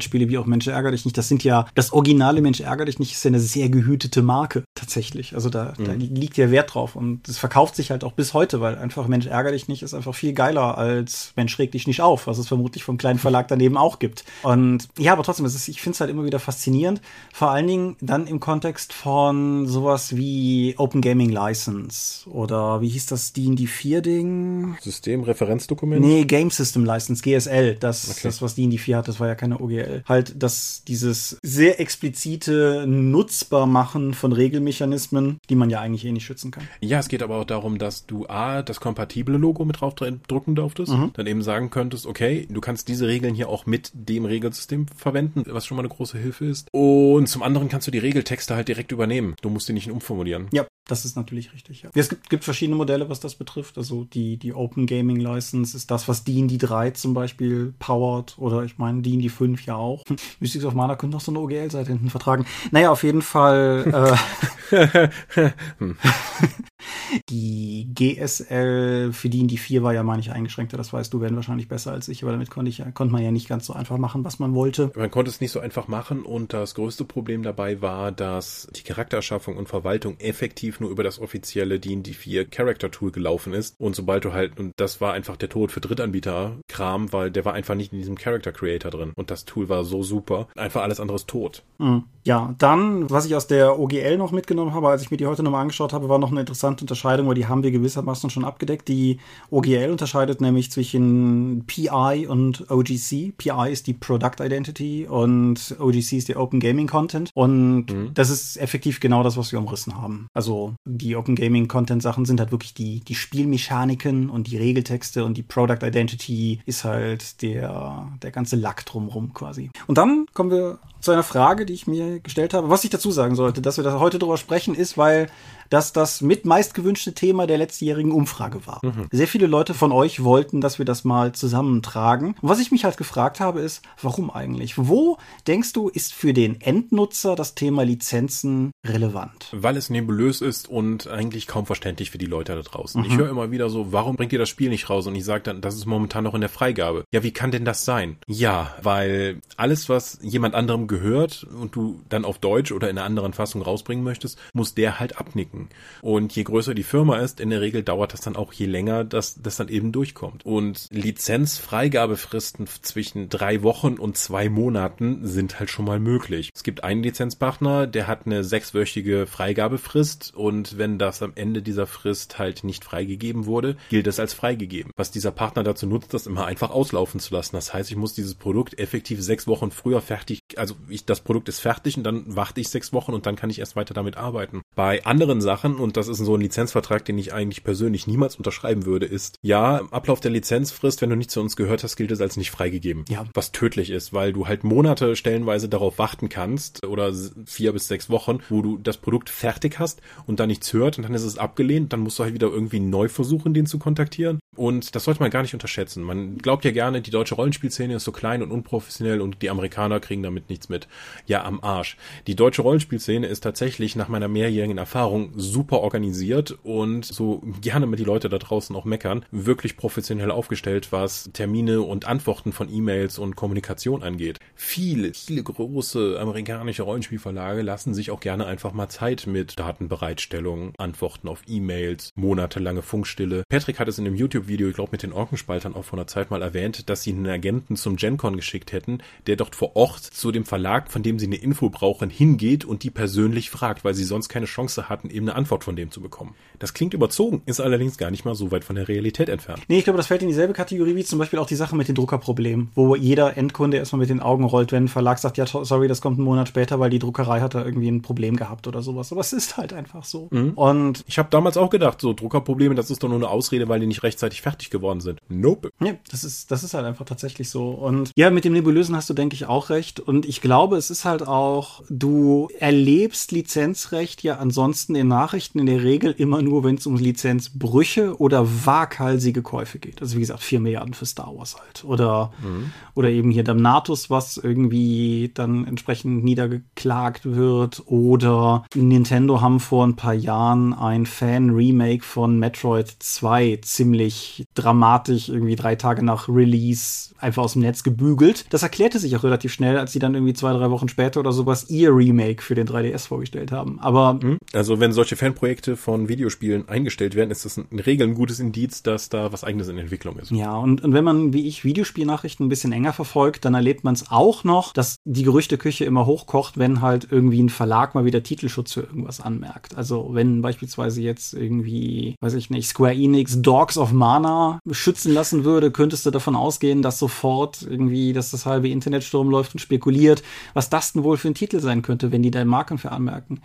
Familienbrettspiele wie auch Mensch ärger dich nicht, das sind ja, das originale Mensch ärger dich nicht ist ja eine sehr gehütete Marke, tatsächlich. Also da, mhm. da liegt ja Wert drauf und es verkauft sich halt auch bis heute, weil einfach Mensch ärger dich nicht ist einfach viel geiler als Mensch reg dich nicht auf, was es vermutlich vom kleinen Verlag daneben auch gibt. Und ja, aber trotzdem, es ist, ich finde es halt immer wieder faszinierend, vor allen Dingen dann im Kontext von sowas wie Open Gaming License oder wie hieß das D&D 4 Ding? Systemreferenzdokument? Nee, Game System License, GSL. Das, okay. das was D&D 4 hat, das war ja keine OGL. Halt, dass dieses sehr explizite Nutzbarmachen von Regelmechanismen, die man ja eigentlich eh nicht schützen kann. Ja, es geht aber auch darum, dass du A, das kompatible Logo mit draufdrucken durftest, mhm. dann eben sagen könntest, okay, du kannst diese Regeln hier auch mit dem Regelsystem verwenden, was schon mal eine große Hilfe ist. Und zum anderen kannst du die Regeltexte halt direkt übernehmen. Du musst die nicht umformulieren. Ja, das ist natürlich richtig, ja. Es gibt, gibt verschiedene Modelle, was das betrifft. Also die, die Open Gaming License ist das, was D&D 3 zum Beispiel powert oder ich meine D&D 5 ja auch. Mystics of Mana könnte noch so eine OGL-Seite hinten vertragen. Naja, auf jeden Fall äh, <laughs> Die GSL für die 4 war ja mal nicht eingeschränkter, das weißt du, werden wahrscheinlich besser als ich, aber damit konnte ich konnte man ja nicht ganz so einfach machen, was man wollte. Man konnte es nicht so einfach machen und das größte Problem dabei war, dass die Charaktererschaffung und Verwaltung effektiv nur über das offizielle D&D 4 Character Tool gelaufen ist und sobald du halt, und das war einfach der Tod für Drittanbieter-Kram, weil der war einfach nicht in diesem Character Creator drin und das Tool war so super, einfach alles andere ist tot. Mhm. Ja, dann, was ich aus der OGL noch mitgenommen habe, als ich mir die heute nochmal angeschaut habe, war noch eine interessante Unterscheidung, weil die haben wir gewissermaßen schon abgedeckt. Die OGL unterscheidet nämlich zwischen PI und OGC. PI ist die Product Identity und OGC ist der Open Gaming Content. Und mhm. das ist effektiv genau das, was wir umrissen haben. Also die Open Gaming Content Sachen sind halt wirklich die, die Spielmechaniken und die Regeltexte und die Product Identity ist halt der, der ganze Lack drumrum quasi. Und dann kommen wir zu einer Frage, die ich mir gestellt habe. Was ich dazu sagen sollte, dass wir da heute drüber sprechen, ist, weil dass das mit meistgewünschte Thema der letztjährigen Umfrage war. Mhm. Sehr viele Leute von euch wollten, dass wir das mal zusammentragen. Und was ich mich halt gefragt habe, ist, warum eigentlich? Wo denkst du, ist für den Endnutzer das Thema Lizenzen relevant? Weil es nebulös ist und eigentlich kaum verständlich für die Leute da draußen. Mhm. Ich höre immer wieder so, warum bringt ihr das Spiel nicht raus? Und ich sage dann, das ist momentan noch in der Freigabe. Ja, wie kann denn das sein? Ja, weil alles, was jemand anderem gehört und du dann auf Deutsch oder in einer anderen Fassung rausbringen möchtest, muss der halt abnicken. Und je größer die Firma ist, in der Regel dauert das dann auch je länger, dass das dann eben durchkommt. Und Lizenzfreigabefristen zwischen drei Wochen und zwei Monaten sind halt schon mal möglich. Es gibt einen Lizenzpartner, der hat eine sechswöchige Freigabefrist und wenn das am Ende dieser Frist halt nicht freigegeben wurde, gilt es als freigegeben. Was dieser Partner dazu nutzt, das immer einfach auslaufen zu lassen. Das heißt, ich muss dieses Produkt effektiv sechs Wochen früher fertig, also ich, das Produkt ist fertig und dann warte ich sechs Wochen und dann kann ich erst weiter damit arbeiten. Bei anderen Sachen und das ist so ein Lizenzvertrag, den ich eigentlich persönlich niemals unterschreiben würde, ist, ja, im Ablauf der Lizenzfrist, wenn du nicht zu uns gehört hast, gilt es als nicht freigegeben. Ja. Was tödlich ist, weil du halt Monate stellenweise darauf warten kannst oder vier bis sechs Wochen, wo du das Produkt fertig hast und dann nichts hört und dann ist es abgelehnt, dann musst du halt wieder irgendwie neu versuchen, den zu kontaktieren. Und das sollte man gar nicht unterschätzen. Man glaubt ja gerne, die deutsche Rollenspielszene ist so klein und unprofessionell und die Amerikaner kriegen damit nichts mit. Ja, am Arsch. Die deutsche Rollenspielszene ist tatsächlich nach meiner mehrjährigen Erfahrung super organisiert und so gerne mit die Leute da draußen auch meckern, wirklich professionell aufgestellt, was Termine und Antworten von E-Mails und Kommunikation angeht. Viele, viele große amerikanische Rollenspielverlage lassen sich auch gerne einfach mal Zeit mit Datenbereitstellung, Antworten auf E-Mails, monatelange Funkstille. Patrick hat es in dem YouTube-Video, ich glaube mit den Orkenspaltern auch vor einer Zeit mal erwähnt, dass sie einen Agenten zum GenCon geschickt hätten, der dort vor Ort zu dem Verlag, von dem sie eine Info brauchen, hingeht und die persönlich fragt, weil sie sonst keine Chance hatten, eben eine Antwort von dem zu bekommen. Das klingt überzogen, ist allerdings gar nicht mal so weit von der Realität entfernt. Nee, ich glaube, das fällt in dieselbe Kategorie wie zum Beispiel auch die Sache mit den Druckerproblemen, wo jeder Endkunde erstmal mit den Augen rollt, wenn ein Verlag sagt, ja, sorry, das kommt einen Monat später, weil die Druckerei hat da irgendwie ein Problem gehabt oder sowas. Aber es ist halt einfach so. Mhm. Und ich habe damals auch gedacht, so Druckerprobleme, das ist doch nur eine Ausrede, weil die nicht rechtzeitig fertig geworden sind. Nope. Ja, das ist, das ist halt einfach tatsächlich so. Und ja, mit dem Nebulösen hast du, denke ich, auch recht. Und ich glaube, es ist halt auch, du erlebst Lizenzrecht ja ansonsten in Nachrichten in der Regel immer nur, wenn es um Lizenzbrüche oder waghalsige Käufe geht. Also wie gesagt, vier Milliarden für Star Wars halt. Oder, mhm. oder eben hier Damnatus, was irgendwie dann entsprechend niedergeklagt wird. Oder Nintendo haben vor ein paar Jahren ein Fan-Remake von Metroid 2 ziemlich dramatisch irgendwie drei Tage nach Release einfach aus dem Netz gebügelt. Das erklärte sich auch relativ schnell, als sie dann irgendwie zwei, drei Wochen später oder sowas ihr Remake für den 3DS vorgestellt haben. Aber hm? also wenn solche Fanprojekte von Videospielen eingestellt werden, ist das in Regel ein gutes Indiz, dass da was eigenes in Entwicklung ist. Ja, und, und wenn man wie ich Videospielnachrichten ein bisschen enger verfolgt, dann erlebt man es auch noch, dass die Gerüchteküche immer hochkocht, wenn halt irgendwie ein Verlag mal wieder Titelschutz für irgendwas anmerkt. Also wenn beispielsweise jetzt irgendwie, weiß ich nicht, Square Enix Dogs of Mana schützen lassen würde, könntest du davon ausgehen, dass sofort irgendwie, dass das halbe Internet Sturm läuft und spekuliert, was das denn wohl für ein Titel sein könnte, wenn die deinen Marken für anmerken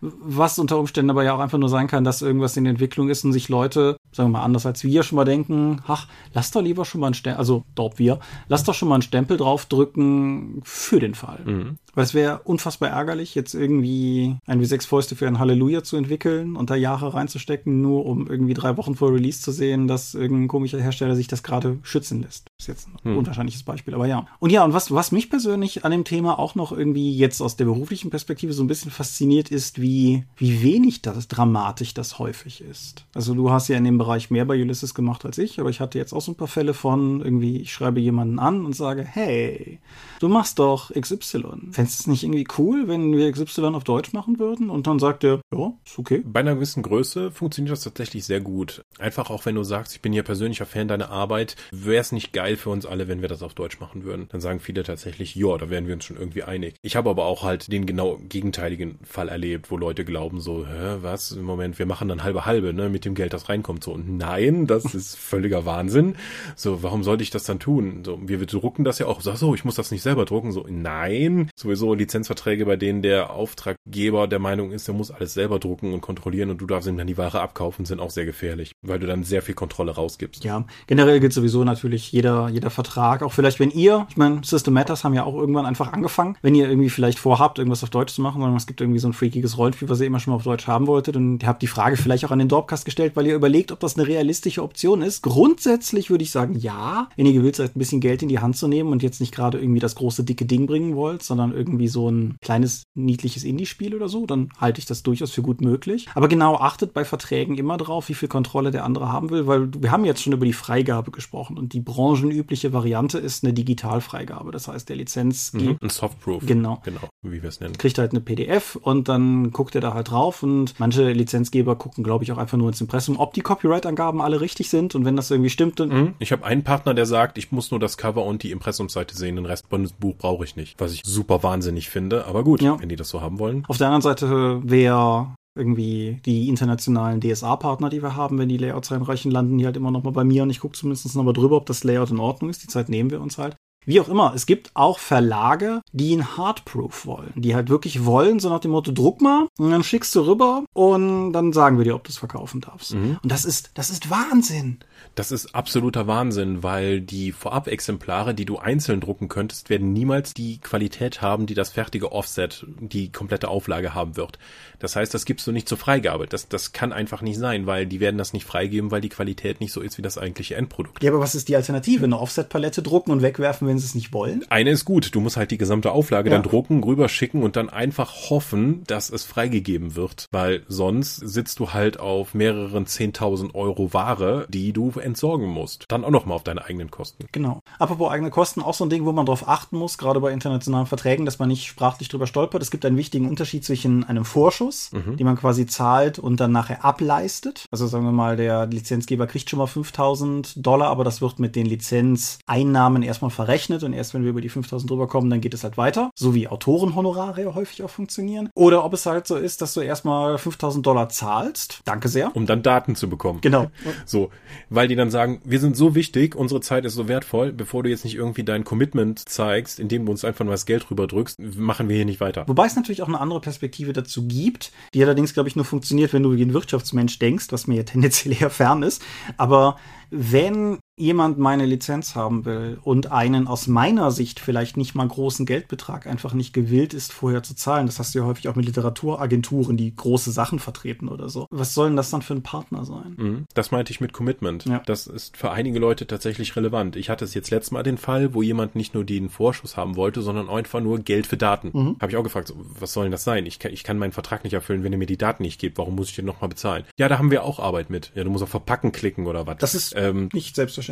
was unter Umständen aber ja auch einfach nur sein kann, dass irgendwas in Entwicklung ist und sich Leute, sagen wir mal anders als wir, schon mal denken, ach, lass doch lieber schon mal einen Stempel, also dort wir, lass doch schon mal einen Stempel draufdrücken für den Fall. Mhm. Weil es wäre unfassbar ärgerlich, jetzt irgendwie ein W6 Fäuste für ein Halleluja zu entwickeln und da Jahre reinzustecken, nur um irgendwie drei Wochen vor Release zu sehen, dass irgendein komischer Hersteller sich das gerade schützen lässt. Das ist jetzt ein hm. unwahrscheinliches Beispiel, aber ja. Und ja, und was, was mich persönlich an dem Thema auch noch irgendwie jetzt aus der beruflichen Perspektive so ein bisschen fasziniert ist, wie, wie wenig das dramatisch das häufig ist. Also du hast ja in dem Bereich mehr bei Ulysses gemacht als ich, aber ich hatte jetzt auch so ein paar Fälle von irgendwie, ich schreibe jemanden an und sage, hey, du machst doch XY. Fändest du es nicht irgendwie cool, wenn wir XY auf Deutsch machen würden? Und dann sagt er, ja, ist okay. Bei einer gewissen Größe funktioniert das tatsächlich sehr gut. Einfach auch wenn du sagst, ich bin ja persönlicher Fan deiner Arbeit, wäre es nicht geil für uns alle, wenn wir das auf Deutsch machen würden. Dann sagen viele tatsächlich, ja, da wären wir uns schon irgendwie einig. Ich habe aber auch halt den genau gegenteiligen Fall erlebt, wo Leute glauben so, hä, was, im Moment, wir machen dann halbe halbe, ne, mit dem Geld, das reinkommt. So, und nein, das <laughs> ist völliger Wahnsinn. So, warum sollte ich das dann tun? So, wir drucken das ja auch. So, ich muss das nicht selber drucken. So, nein. Sowieso Lizenzverträge, bei denen der Auftraggeber der Meinung ist, er muss alles selber drucken und kontrollieren und du darfst ihm dann die Ware abkaufen, sind auch sehr gefährlich, weil du dann sehr viel Kontrolle rausgibst. Ja, generell gilt sowieso natürlich jeder, jeder Vertrag, auch vielleicht wenn ihr, ich meine, System Matters haben ja auch irgendwann einfach angefangen, wenn ihr irgendwie vielleicht vorhabt, irgendwas auf Deutsch zu machen, sondern es gibt irgendwie so ein freakiges Rollenspiel, was ihr immer schon mal auf Deutsch haben wolltet und habt die Frage vielleicht auch an den Dorpcast gestellt, weil ihr überlegt, ob das eine realistische Option ist. Grundsätzlich würde ich sagen, ja, wenn ihr gewillt seid, ein bisschen Geld in die Hand zu nehmen und jetzt nicht gerade irgendwie das große dicke Ding bringen wollt, sondern irgendwie so ein kleines niedliches Indie-Spiel oder so, dann halte ich das durchaus für gut möglich. Aber genau achtet bei Verträgen immer drauf, wie viel Kontrolle der andere haben will, weil wir haben jetzt schon über die Freigabe gesprochen und die branchenübliche Variante ist eine Digitalfreigabe. Das heißt, der Lizenz mhm, ein Softproof. Genau. Genau, wie wir es nennen. Kriegt halt eine PDF und dann guckt er da halt drauf und manche Lizenzgeber gucken, glaube ich, auch einfach nur ins Impressum, ob die Copyright-Angaben alle richtig sind und wenn das irgendwie stimmt. Dann mhm. Ich habe einen Partner, der sagt, ich muss nur das Cover und die Impressumsseite sehen, den Rest von Buch brauche ich nicht. Was ich super wahnsinnig finde, aber gut, ja. wenn die das so haben wollen. Auf der anderen Seite, wer irgendwie die internationalen DSA-Partner, die wir haben, wenn die Layouts reinreichen, landen die halt immer noch mal bei mir und ich gucke zumindest noch mal drüber, ob das Layout in Ordnung ist. Die Zeit nehmen wir uns halt. Wie auch immer, es gibt auch Verlage, die ein Hardproof wollen, die halt wirklich wollen, so nach dem Motto, druck mal und dann schickst du rüber und dann sagen wir dir, ob du es verkaufen darfst. Mhm. Und das ist, das ist Wahnsinn. Das ist absoluter Wahnsinn, weil die Vorab-Exemplare, die du einzeln drucken könntest, werden niemals die Qualität haben, die das fertige Offset, die komplette Auflage haben wird. Das heißt, das gibst du nicht zur Freigabe. Das, das kann einfach nicht sein, weil die werden das nicht freigeben, weil die Qualität nicht so ist wie das eigentliche Endprodukt. Ja, aber was ist die Alternative? Eine Offset-Palette drucken und wegwerfen, wenn sie es nicht wollen? Eine ist gut. Du musst halt die gesamte Auflage ja. dann drucken, rüberschicken und dann einfach hoffen, dass es freigegeben wird, weil sonst sitzt du halt auf mehreren 10.000 Euro Ware, die du entsorgen musst. Dann auch nochmal auf deine eigenen Kosten. Genau. Apropos eigene Kosten, auch so ein Ding, wo man drauf achten muss, gerade bei internationalen Verträgen, dass man nicht sprachlich drüber stolpert. Es gibt einen wichtigen Unterschied zwischen einem Vorschuss, mhm. den man quasi zahlt und dann nachher ableistet. Also sagen wir mal, der Lizenzgeber kriegt schon mal 5000 Dollar, aber das wird mit den Lizenzeinnahmen erstmal verrechnet berechnet und erst wenn wir über die 5000 drüber kommen, dann geht es halt weiter. So wie Autorenhonorare ja häufig auch funktionieren. Oder ob es halt so ist, dass du erstmal 5000 Dollar zahlst. Danke sehr. Um dann Daten zu bekommen. Genau. So, weil die dann sagen, wir sind so wichtig, unsere Zeit ist so wertvoll, bevor du jetzt nicht irgendwie dein Commitment zeigst, indem du uns einfach nur das Geld rüberdrückst, machen wir hier nicht weiter. Wobei es natürlich auch eine andere Perspektive dazu gibt, die allerdings, glaube ich, nur funktioniert, wenn du wie ein Wirtschaftsmensch denkst, was mir ja tendenziell <laughs> eher fern ist. Aber wenn jemand meine Lizenz haben will und einen aus meiner Sicht vielleicht nicht mal großen Geldbetrag einfach nicht gewillt ist, vorher zu zahlen, das hast du ja häufig auch mit Literaturagenturen, die große Sachen vertreten oder so. Was soll denn das dann für ein Partner sein? Mhm. Das meinte ich mit Commitment. Ja. Das ist für einige Leute tatsächlich relevant. Ich hatte es jetzt letztes Mal den Fall, wo jemand nicht nur den Vorschuss haben wollte, sondern einfach nur Geld für Daten. Mhm. Habe ich auch gefragt, was soll denn das sein? Ich kann, ich kann meinen Vertrag nicht erfüllen, wenn ihr mir die Daten nicht gebt. Warum muss ich den nochmal bezahlen? Ja, da haben wir auch Arbeit mit. Ja, du musst auf Verpacken klicken oder was. Das ist ähm, nicht selbstverständlich.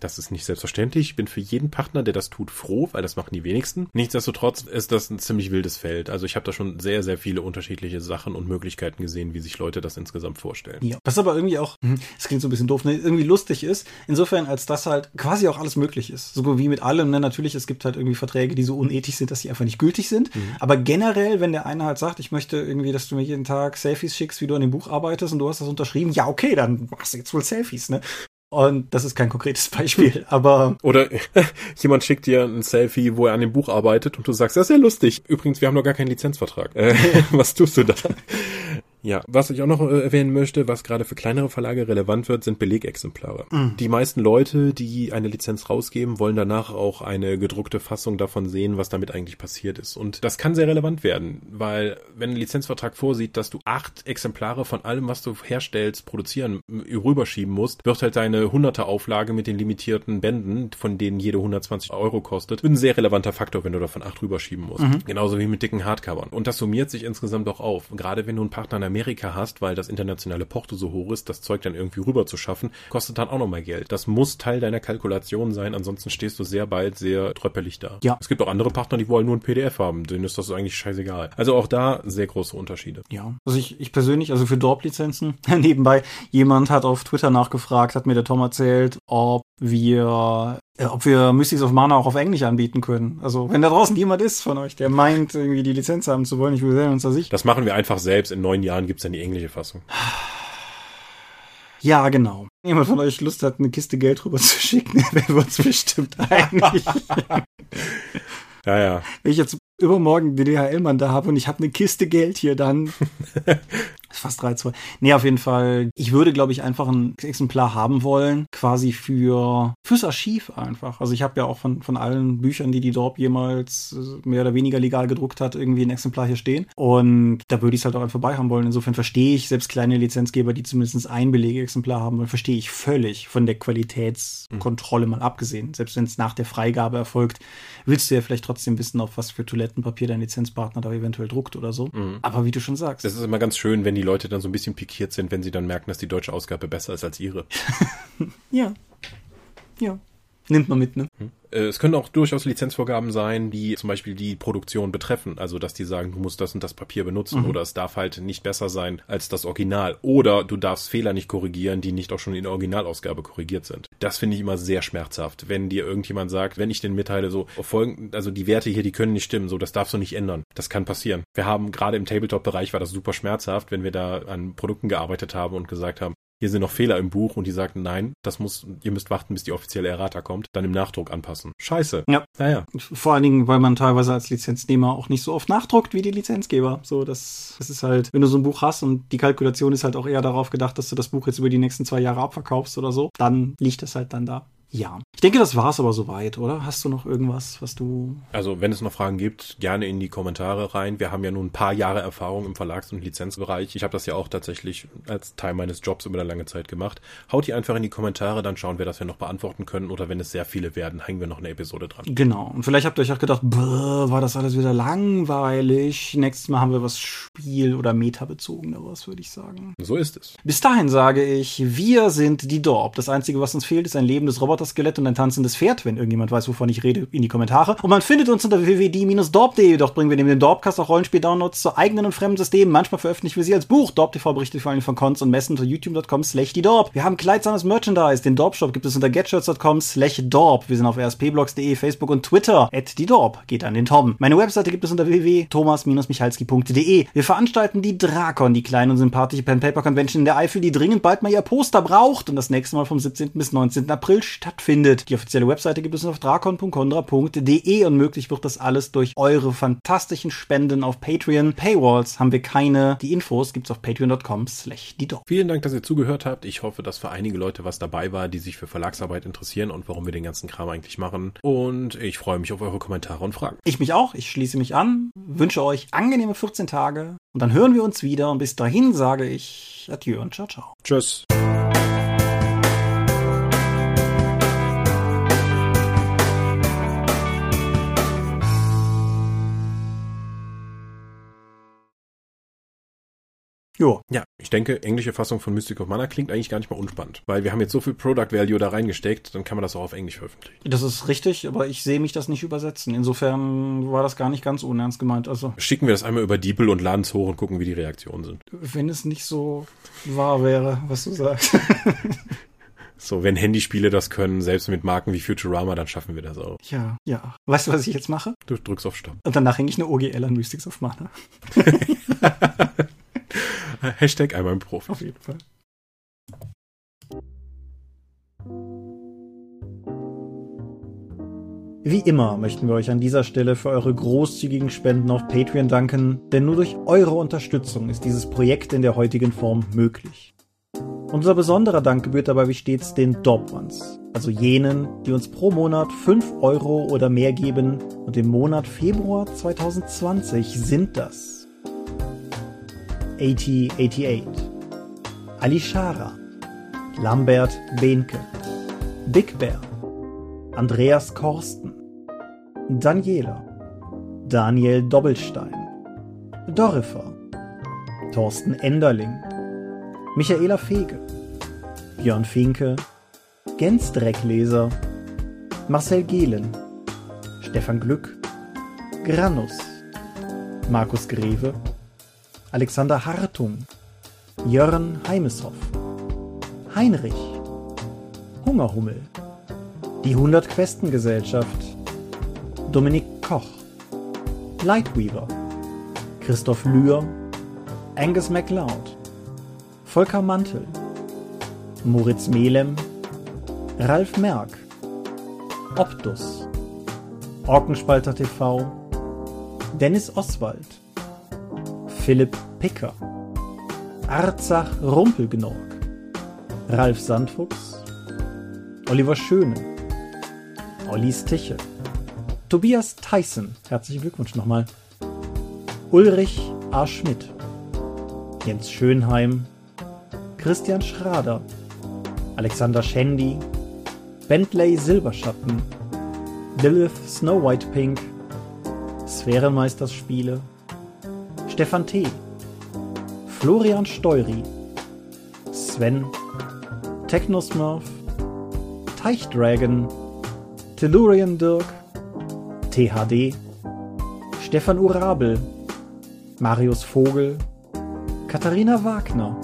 Das ist nicht selbstverständlich. Ich bin für jeden Partner, der das tut, froh, weil das machen die wenigsten. Nichtsdestotrotz ist das ein ziemlich wildes Feld. Also ich habe da schon sehr, sehr viele unterschiedliche Sachen und Möglichkeiten gesehen, wie sich Leute das insgesamt vorstellen. Ja. Was aber irgendwie auch, hm, das klingt so ein bisschen doof, ne, irgendwie lustig ist, insofern, als das halt quasi auch alles möglich ist. So wie mit allem, ne, natürlich, es gibt halt irgendwie Verträge, die so unethisch sind, dass sie einfach nicht gültig sind. Aber generell, wenn der eine halt sagt, ich möchte irgendwie, dass du mir jeden Tag Selfies schickst, wie du an dem Buch arbeitest und du hast das unterschrieben, ja, okay, dann machst du jetzt wohl Selfies, ne? Und das ist kein konkretes <laughs> Beispiel, aber Oder <laughs> jemand schickt dir ein Selfie, wo er an dem Buch arbeitet und du sagst, das ist ja lustig. Übrigens, wir haben noch gar keinen Lizenzvertrag. Äh, <laughs> was tust du da? Ja, was ich auch noch äh, erwähnen möchte, was gerade für kleinere Verlage relevant wird, sind Belegexemplare. Die meisten Leute, die eine Lizenz rausgeben, wollen danach auch eine gedruckte Fassung davon sehen, was damit eigentlich passiert ist. Und das kann sehr relevant werden, weil wenn ein Lizenzvertrag vorsieht, dass du acht Exemplare von allem, was du herstellst, produzieren, rüberschieben musst, wird halt deine hunderte Auflage mit den limitierten Bänden, von denen jede 120 Euro kostet, ein sehr relevanter Faktor, wenn du davon acht rüberschieben musst. Genauso wie mit dicken Hardcovern. Und das summiert sich insgesamt auch auf. Gerade wenn du einen Partner Amerika hast, weil das internationale Porto so hoch ist, das Zeug dann irgendwie rüber zu schaffen, kostet dann auch nochmal Geld. Das muss Teil deiner Kalkulation sein, ansonsten stehst du sehr bald sehr tröppelig da. Ja. Es gibt auch andere Partner, die wollen nur ein PDF haben, denen ist das eigentlich scheißegal. Also auch da sehr große Unterschiede. Ja, also ich, ich persönlich, also für Dorp-Lizenzen, <laughs> nebenbei, jemand hat auf Twitter nachgefragt, hat mir der Tom erzählt, ob wir, ob wir Mystics of Mana auch auf Englisch anbieten können. Also, wenn da draußen jemand ist von euch, der meint, irgendwie die Lizenz haben zu wollen, ich will sehen uns da sicher. Das machen wir einfach selbst. In neun Jahren gibt's dann die englische Fassung. Ja, genau. Wenn jemand von euch Lust hat, eine Kiste Geld rüber zu schicken, werden <laughs> wir uns bestimmt einig. <laughs> Ja, ja. Wenn ich jetzt übermorgen den DHL-Mann da habe und ich habe eine Kiste Geld hier, dann <laughs> fast reizvoll. Nee, auf jeden Fall. Ich würde, glaube ich, einfach ein Exemplar haben wollen, quasi für fürs Archiv einfach. Also ich habe ja auch von, von allen Büchern, die die Dorp jemals äh, mehr oder weniger legal gedruckt hat, irgendwie ein Exemplar hier stehen. Und da würde ich es halt auch einfach bei haben wollen. Insofern verstehe ich selbst kleine Lizenzgeber, die zumindest ein Belegexemplar haben wollen, verstehe ich völlig von der Qualitätskontrolle mal abgesehen. Selbst wenn es nach der Freigabe erfolgt, willst du ja vielleicht trotzdem wissen, auf was für Toilettenpapier dein Lizenzpartner da eventuell druckt oder so. Aber wie du schon sagst. Das ist immer ganz schön, wenn die Leute dann so ein bisschen pikiert sind, wenn sie dann merken, dass die deutsche Ausgabe besser ist als ihre. <laughs> Ja. Ja. Nimmt man mit, ne? Äh, Es können auch durchaus Lizenzvorgaben sein, die zum Beispiel die Produktion betreffen. Also, dass die sagen, du musst das und das Papier benutzen oder es darf halt nicht besser sein als das Original. Oder du darfst Fehler nicht korrigieren, die nicht auch schon in der Originalausgabe korrigiert sind. Das finde ich immer sehr schmerzhaft, wenn dir irgendjemand sagt, wenn ich den mitteile, so, folgen, also die Werte hier, die können nicht stimmen, so, das darfst du nicht ändern. Das kann passieren. Wir haben gerade im Tabletop-Bereich war das super schmerzhaft, wenn wir da an Produkten gearbeitet haben und gesagt haben, hier sind noch Fehler im Buch und die sagten, nein, das muss, ihr müsst warten, bis die offizielle Errata kommt, dann im Nachdruck anpassen. Scheiße. Ja. Naja. Vor allen Dingen, weil man teilweise als Lizenznehmer auch nicht so oft nachdruckt wie die Lizenzgeber. So, das, das ist halt, wenn du so ein Buch hast und die Kalkulation ist halt auch eher darauf gedacht, dass du das Buch jetzt über die nächsten zwei Jahre abverkaufst oder so, dann liegt das halt dann da. Ja. Ich denke, das war's aber soweit, oder? Hast du noch irgendwas, was du. Also, wenn es noch Fragen gibt, gerne in die Kommentare rein. Wir haben ja nun ein paar Jahre Erfahrung im Verlags- und Lizenzbereich. Ich habe das ja auch tatsächlich als Teil meines Jobs über eine lange Zeit gemacht. Haut die einfach in die Kommentare, dann schauen wir, dass wir noch beantworten können. Oder wenn es sehr viele werden, hängen wir noch eine Episode dran. Genau. Und vielleicht habt ihr euch auch gedacht, war das alles wieder langweilig. Nächstes Mal haben wir was Spiel- oder Meta-bezogeneres, würde ich sagen. So ist es. Bis dahin sage ich, wir sind die Dorp. Das Einzige, was uns fehlt, ist ein lebendes Roboter. Roboter-Skelett und ein tanzendes Pferd, wenn irgendjemand weiß, wovon ich rede, in die Kommentare. Und man findet uns unter www.die-dorp.de. Dort bringen wir neben dem Dorpcast auch Rollenspiel-Downloads zu eigenen und fremden Systemen. Manchmal veröffentlichen wir sie als Buch. Dorp TV berichtet vor allem von Cons und Messen unter youtube.com slash die Dorp. Wir haben kleidsames Merchandise. Den Dorp-Shop gibt es unter getshirts.com slash Dorp. Wir sind auf rspblogs.de, Facebook und Twitter. At die Dorp. Geht an den Tom. Meine Webseite gibt es unter www.thomas-michalski.de. Wir veranstalten die Drakon, die kleine und sympathische Pen-Paper-Convention in der Eifel, die dringend bald mal ihr Poster braucht und das nächste Mal vom 17. bis 19. April stattfindet. Die offizielle Webseite gibt es auf drakon.condra.de und möglich wird das alles durch eure fantastischen Spenden auf Patreon. Paywalls haben wir keine. Die Infos gibt's auf patreon.com slash die Vielen Dank, dass ihr zugehört habt. Ich hoffe, dass für einige Leute was dabei war, die sich für Verlagsarbeit interessieren und warum wir den ganzen Kram eigentlich machen. Und ich freue mich auf eure Kommentare und Fragen. Ich mich auch. Ich schließe mich an. Wünsche euch angenehme 14 Tage und dann hören wir uns wieder. Und bis dahin sage ich Adieu und ciao, ciao. Tschüss. Jo. Ja, ich denke, englische Fassung von Mystic of Mana klingt eigentlich gar nicht mal unspannend, weil wir haben jetzt so viel Product Value da reingesteckt, dann kann man das auch auf Englisch veröffentlichen. Das ist richtig, aber ich sehe mich das nicht übersetzen. Insofern war das gar nicht ganz unernst gemeint. Also Schicken wir das einmal über DeepL und laden es hoch und gucken, wie die Reaktionen sind. wenn es nicht so wahr wäre, was du sagst. <laughs> So, wenn Handyspiele das können, selbst mit Marken wie Futurama, dann schaffen wir das auch. ja, ja. Weißt du, was ich jetzt mache? Du drückst auf Stopp. Und danach hänge ich eine OGL an Mystics of Mana. <laughs> <laughs> <laughs> Hashtag einmal im Profi. Auf jeden Fall. Wie immer möchten wir euch an dieser Stelle für eure großzügigen Spenden auf Patreon danken, denn nur durch eure Unterstützung ist dieses Projekt in der heutigen Form möglich. Unser besonderer Dank gebührt dabei wie stets den Dorp Ones, also jenen, die uns pro Monat 5 Euro oder mehr geben und im Monat Februar 2020 sind das 8088, Alishara, Lambert Behnke, Big Bear, Andreas Korsten, Daniela, Daniel Doppelstein, Dorifer, Thorsten Enderling, Michaela Fege, Björn Finke, Gensdreckleser, Marcel Gehlen, Stefan Glück, Granus, Markus Greve, Alexander Hartung, Jörn Heimeshoff, Heinrich, Hungerhummel, die 100 Questengesellschaft, Dominik Koch, Lightweaver, Christoph Lühr, Angus MacLeod, Volker Mantel, Moritz Melem, Ralf Merck, Optus, Orkenspalter TV, Dennis Oswald, Philipp Picker, Arzach Rumpelgnorg, Ralf Sandfuchs, Oliver Schöne, Olli Stiche, Tobias Tyson, herzlichen Glückwunsch nochmal, Ulrich A. Schmidt, Jens Schönheim, Christian Schrader, Alexander Schendi, Bentley Silberschatten, Lilith Snow White Pink, Sphärenmeisterspiele, Stefan T., Florian Steury, Sven, Technosmurf, Teichdragon, Tellurian Dirk, THD, Stefan Urabel, Marius Vogel, Katharina Wagner,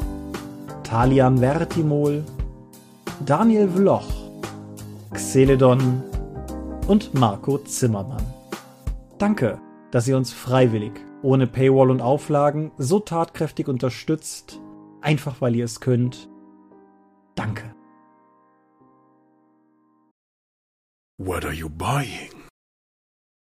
Talian Vertimol, Daniel Vloch, Xeledon und Marco Zimmermann. Danke, dass ihr uns freiwillig, ohne Paywall und Auflagen, so tatkräftig unterstützt, einfach weil ihr es könnt. Danke. What are you buying?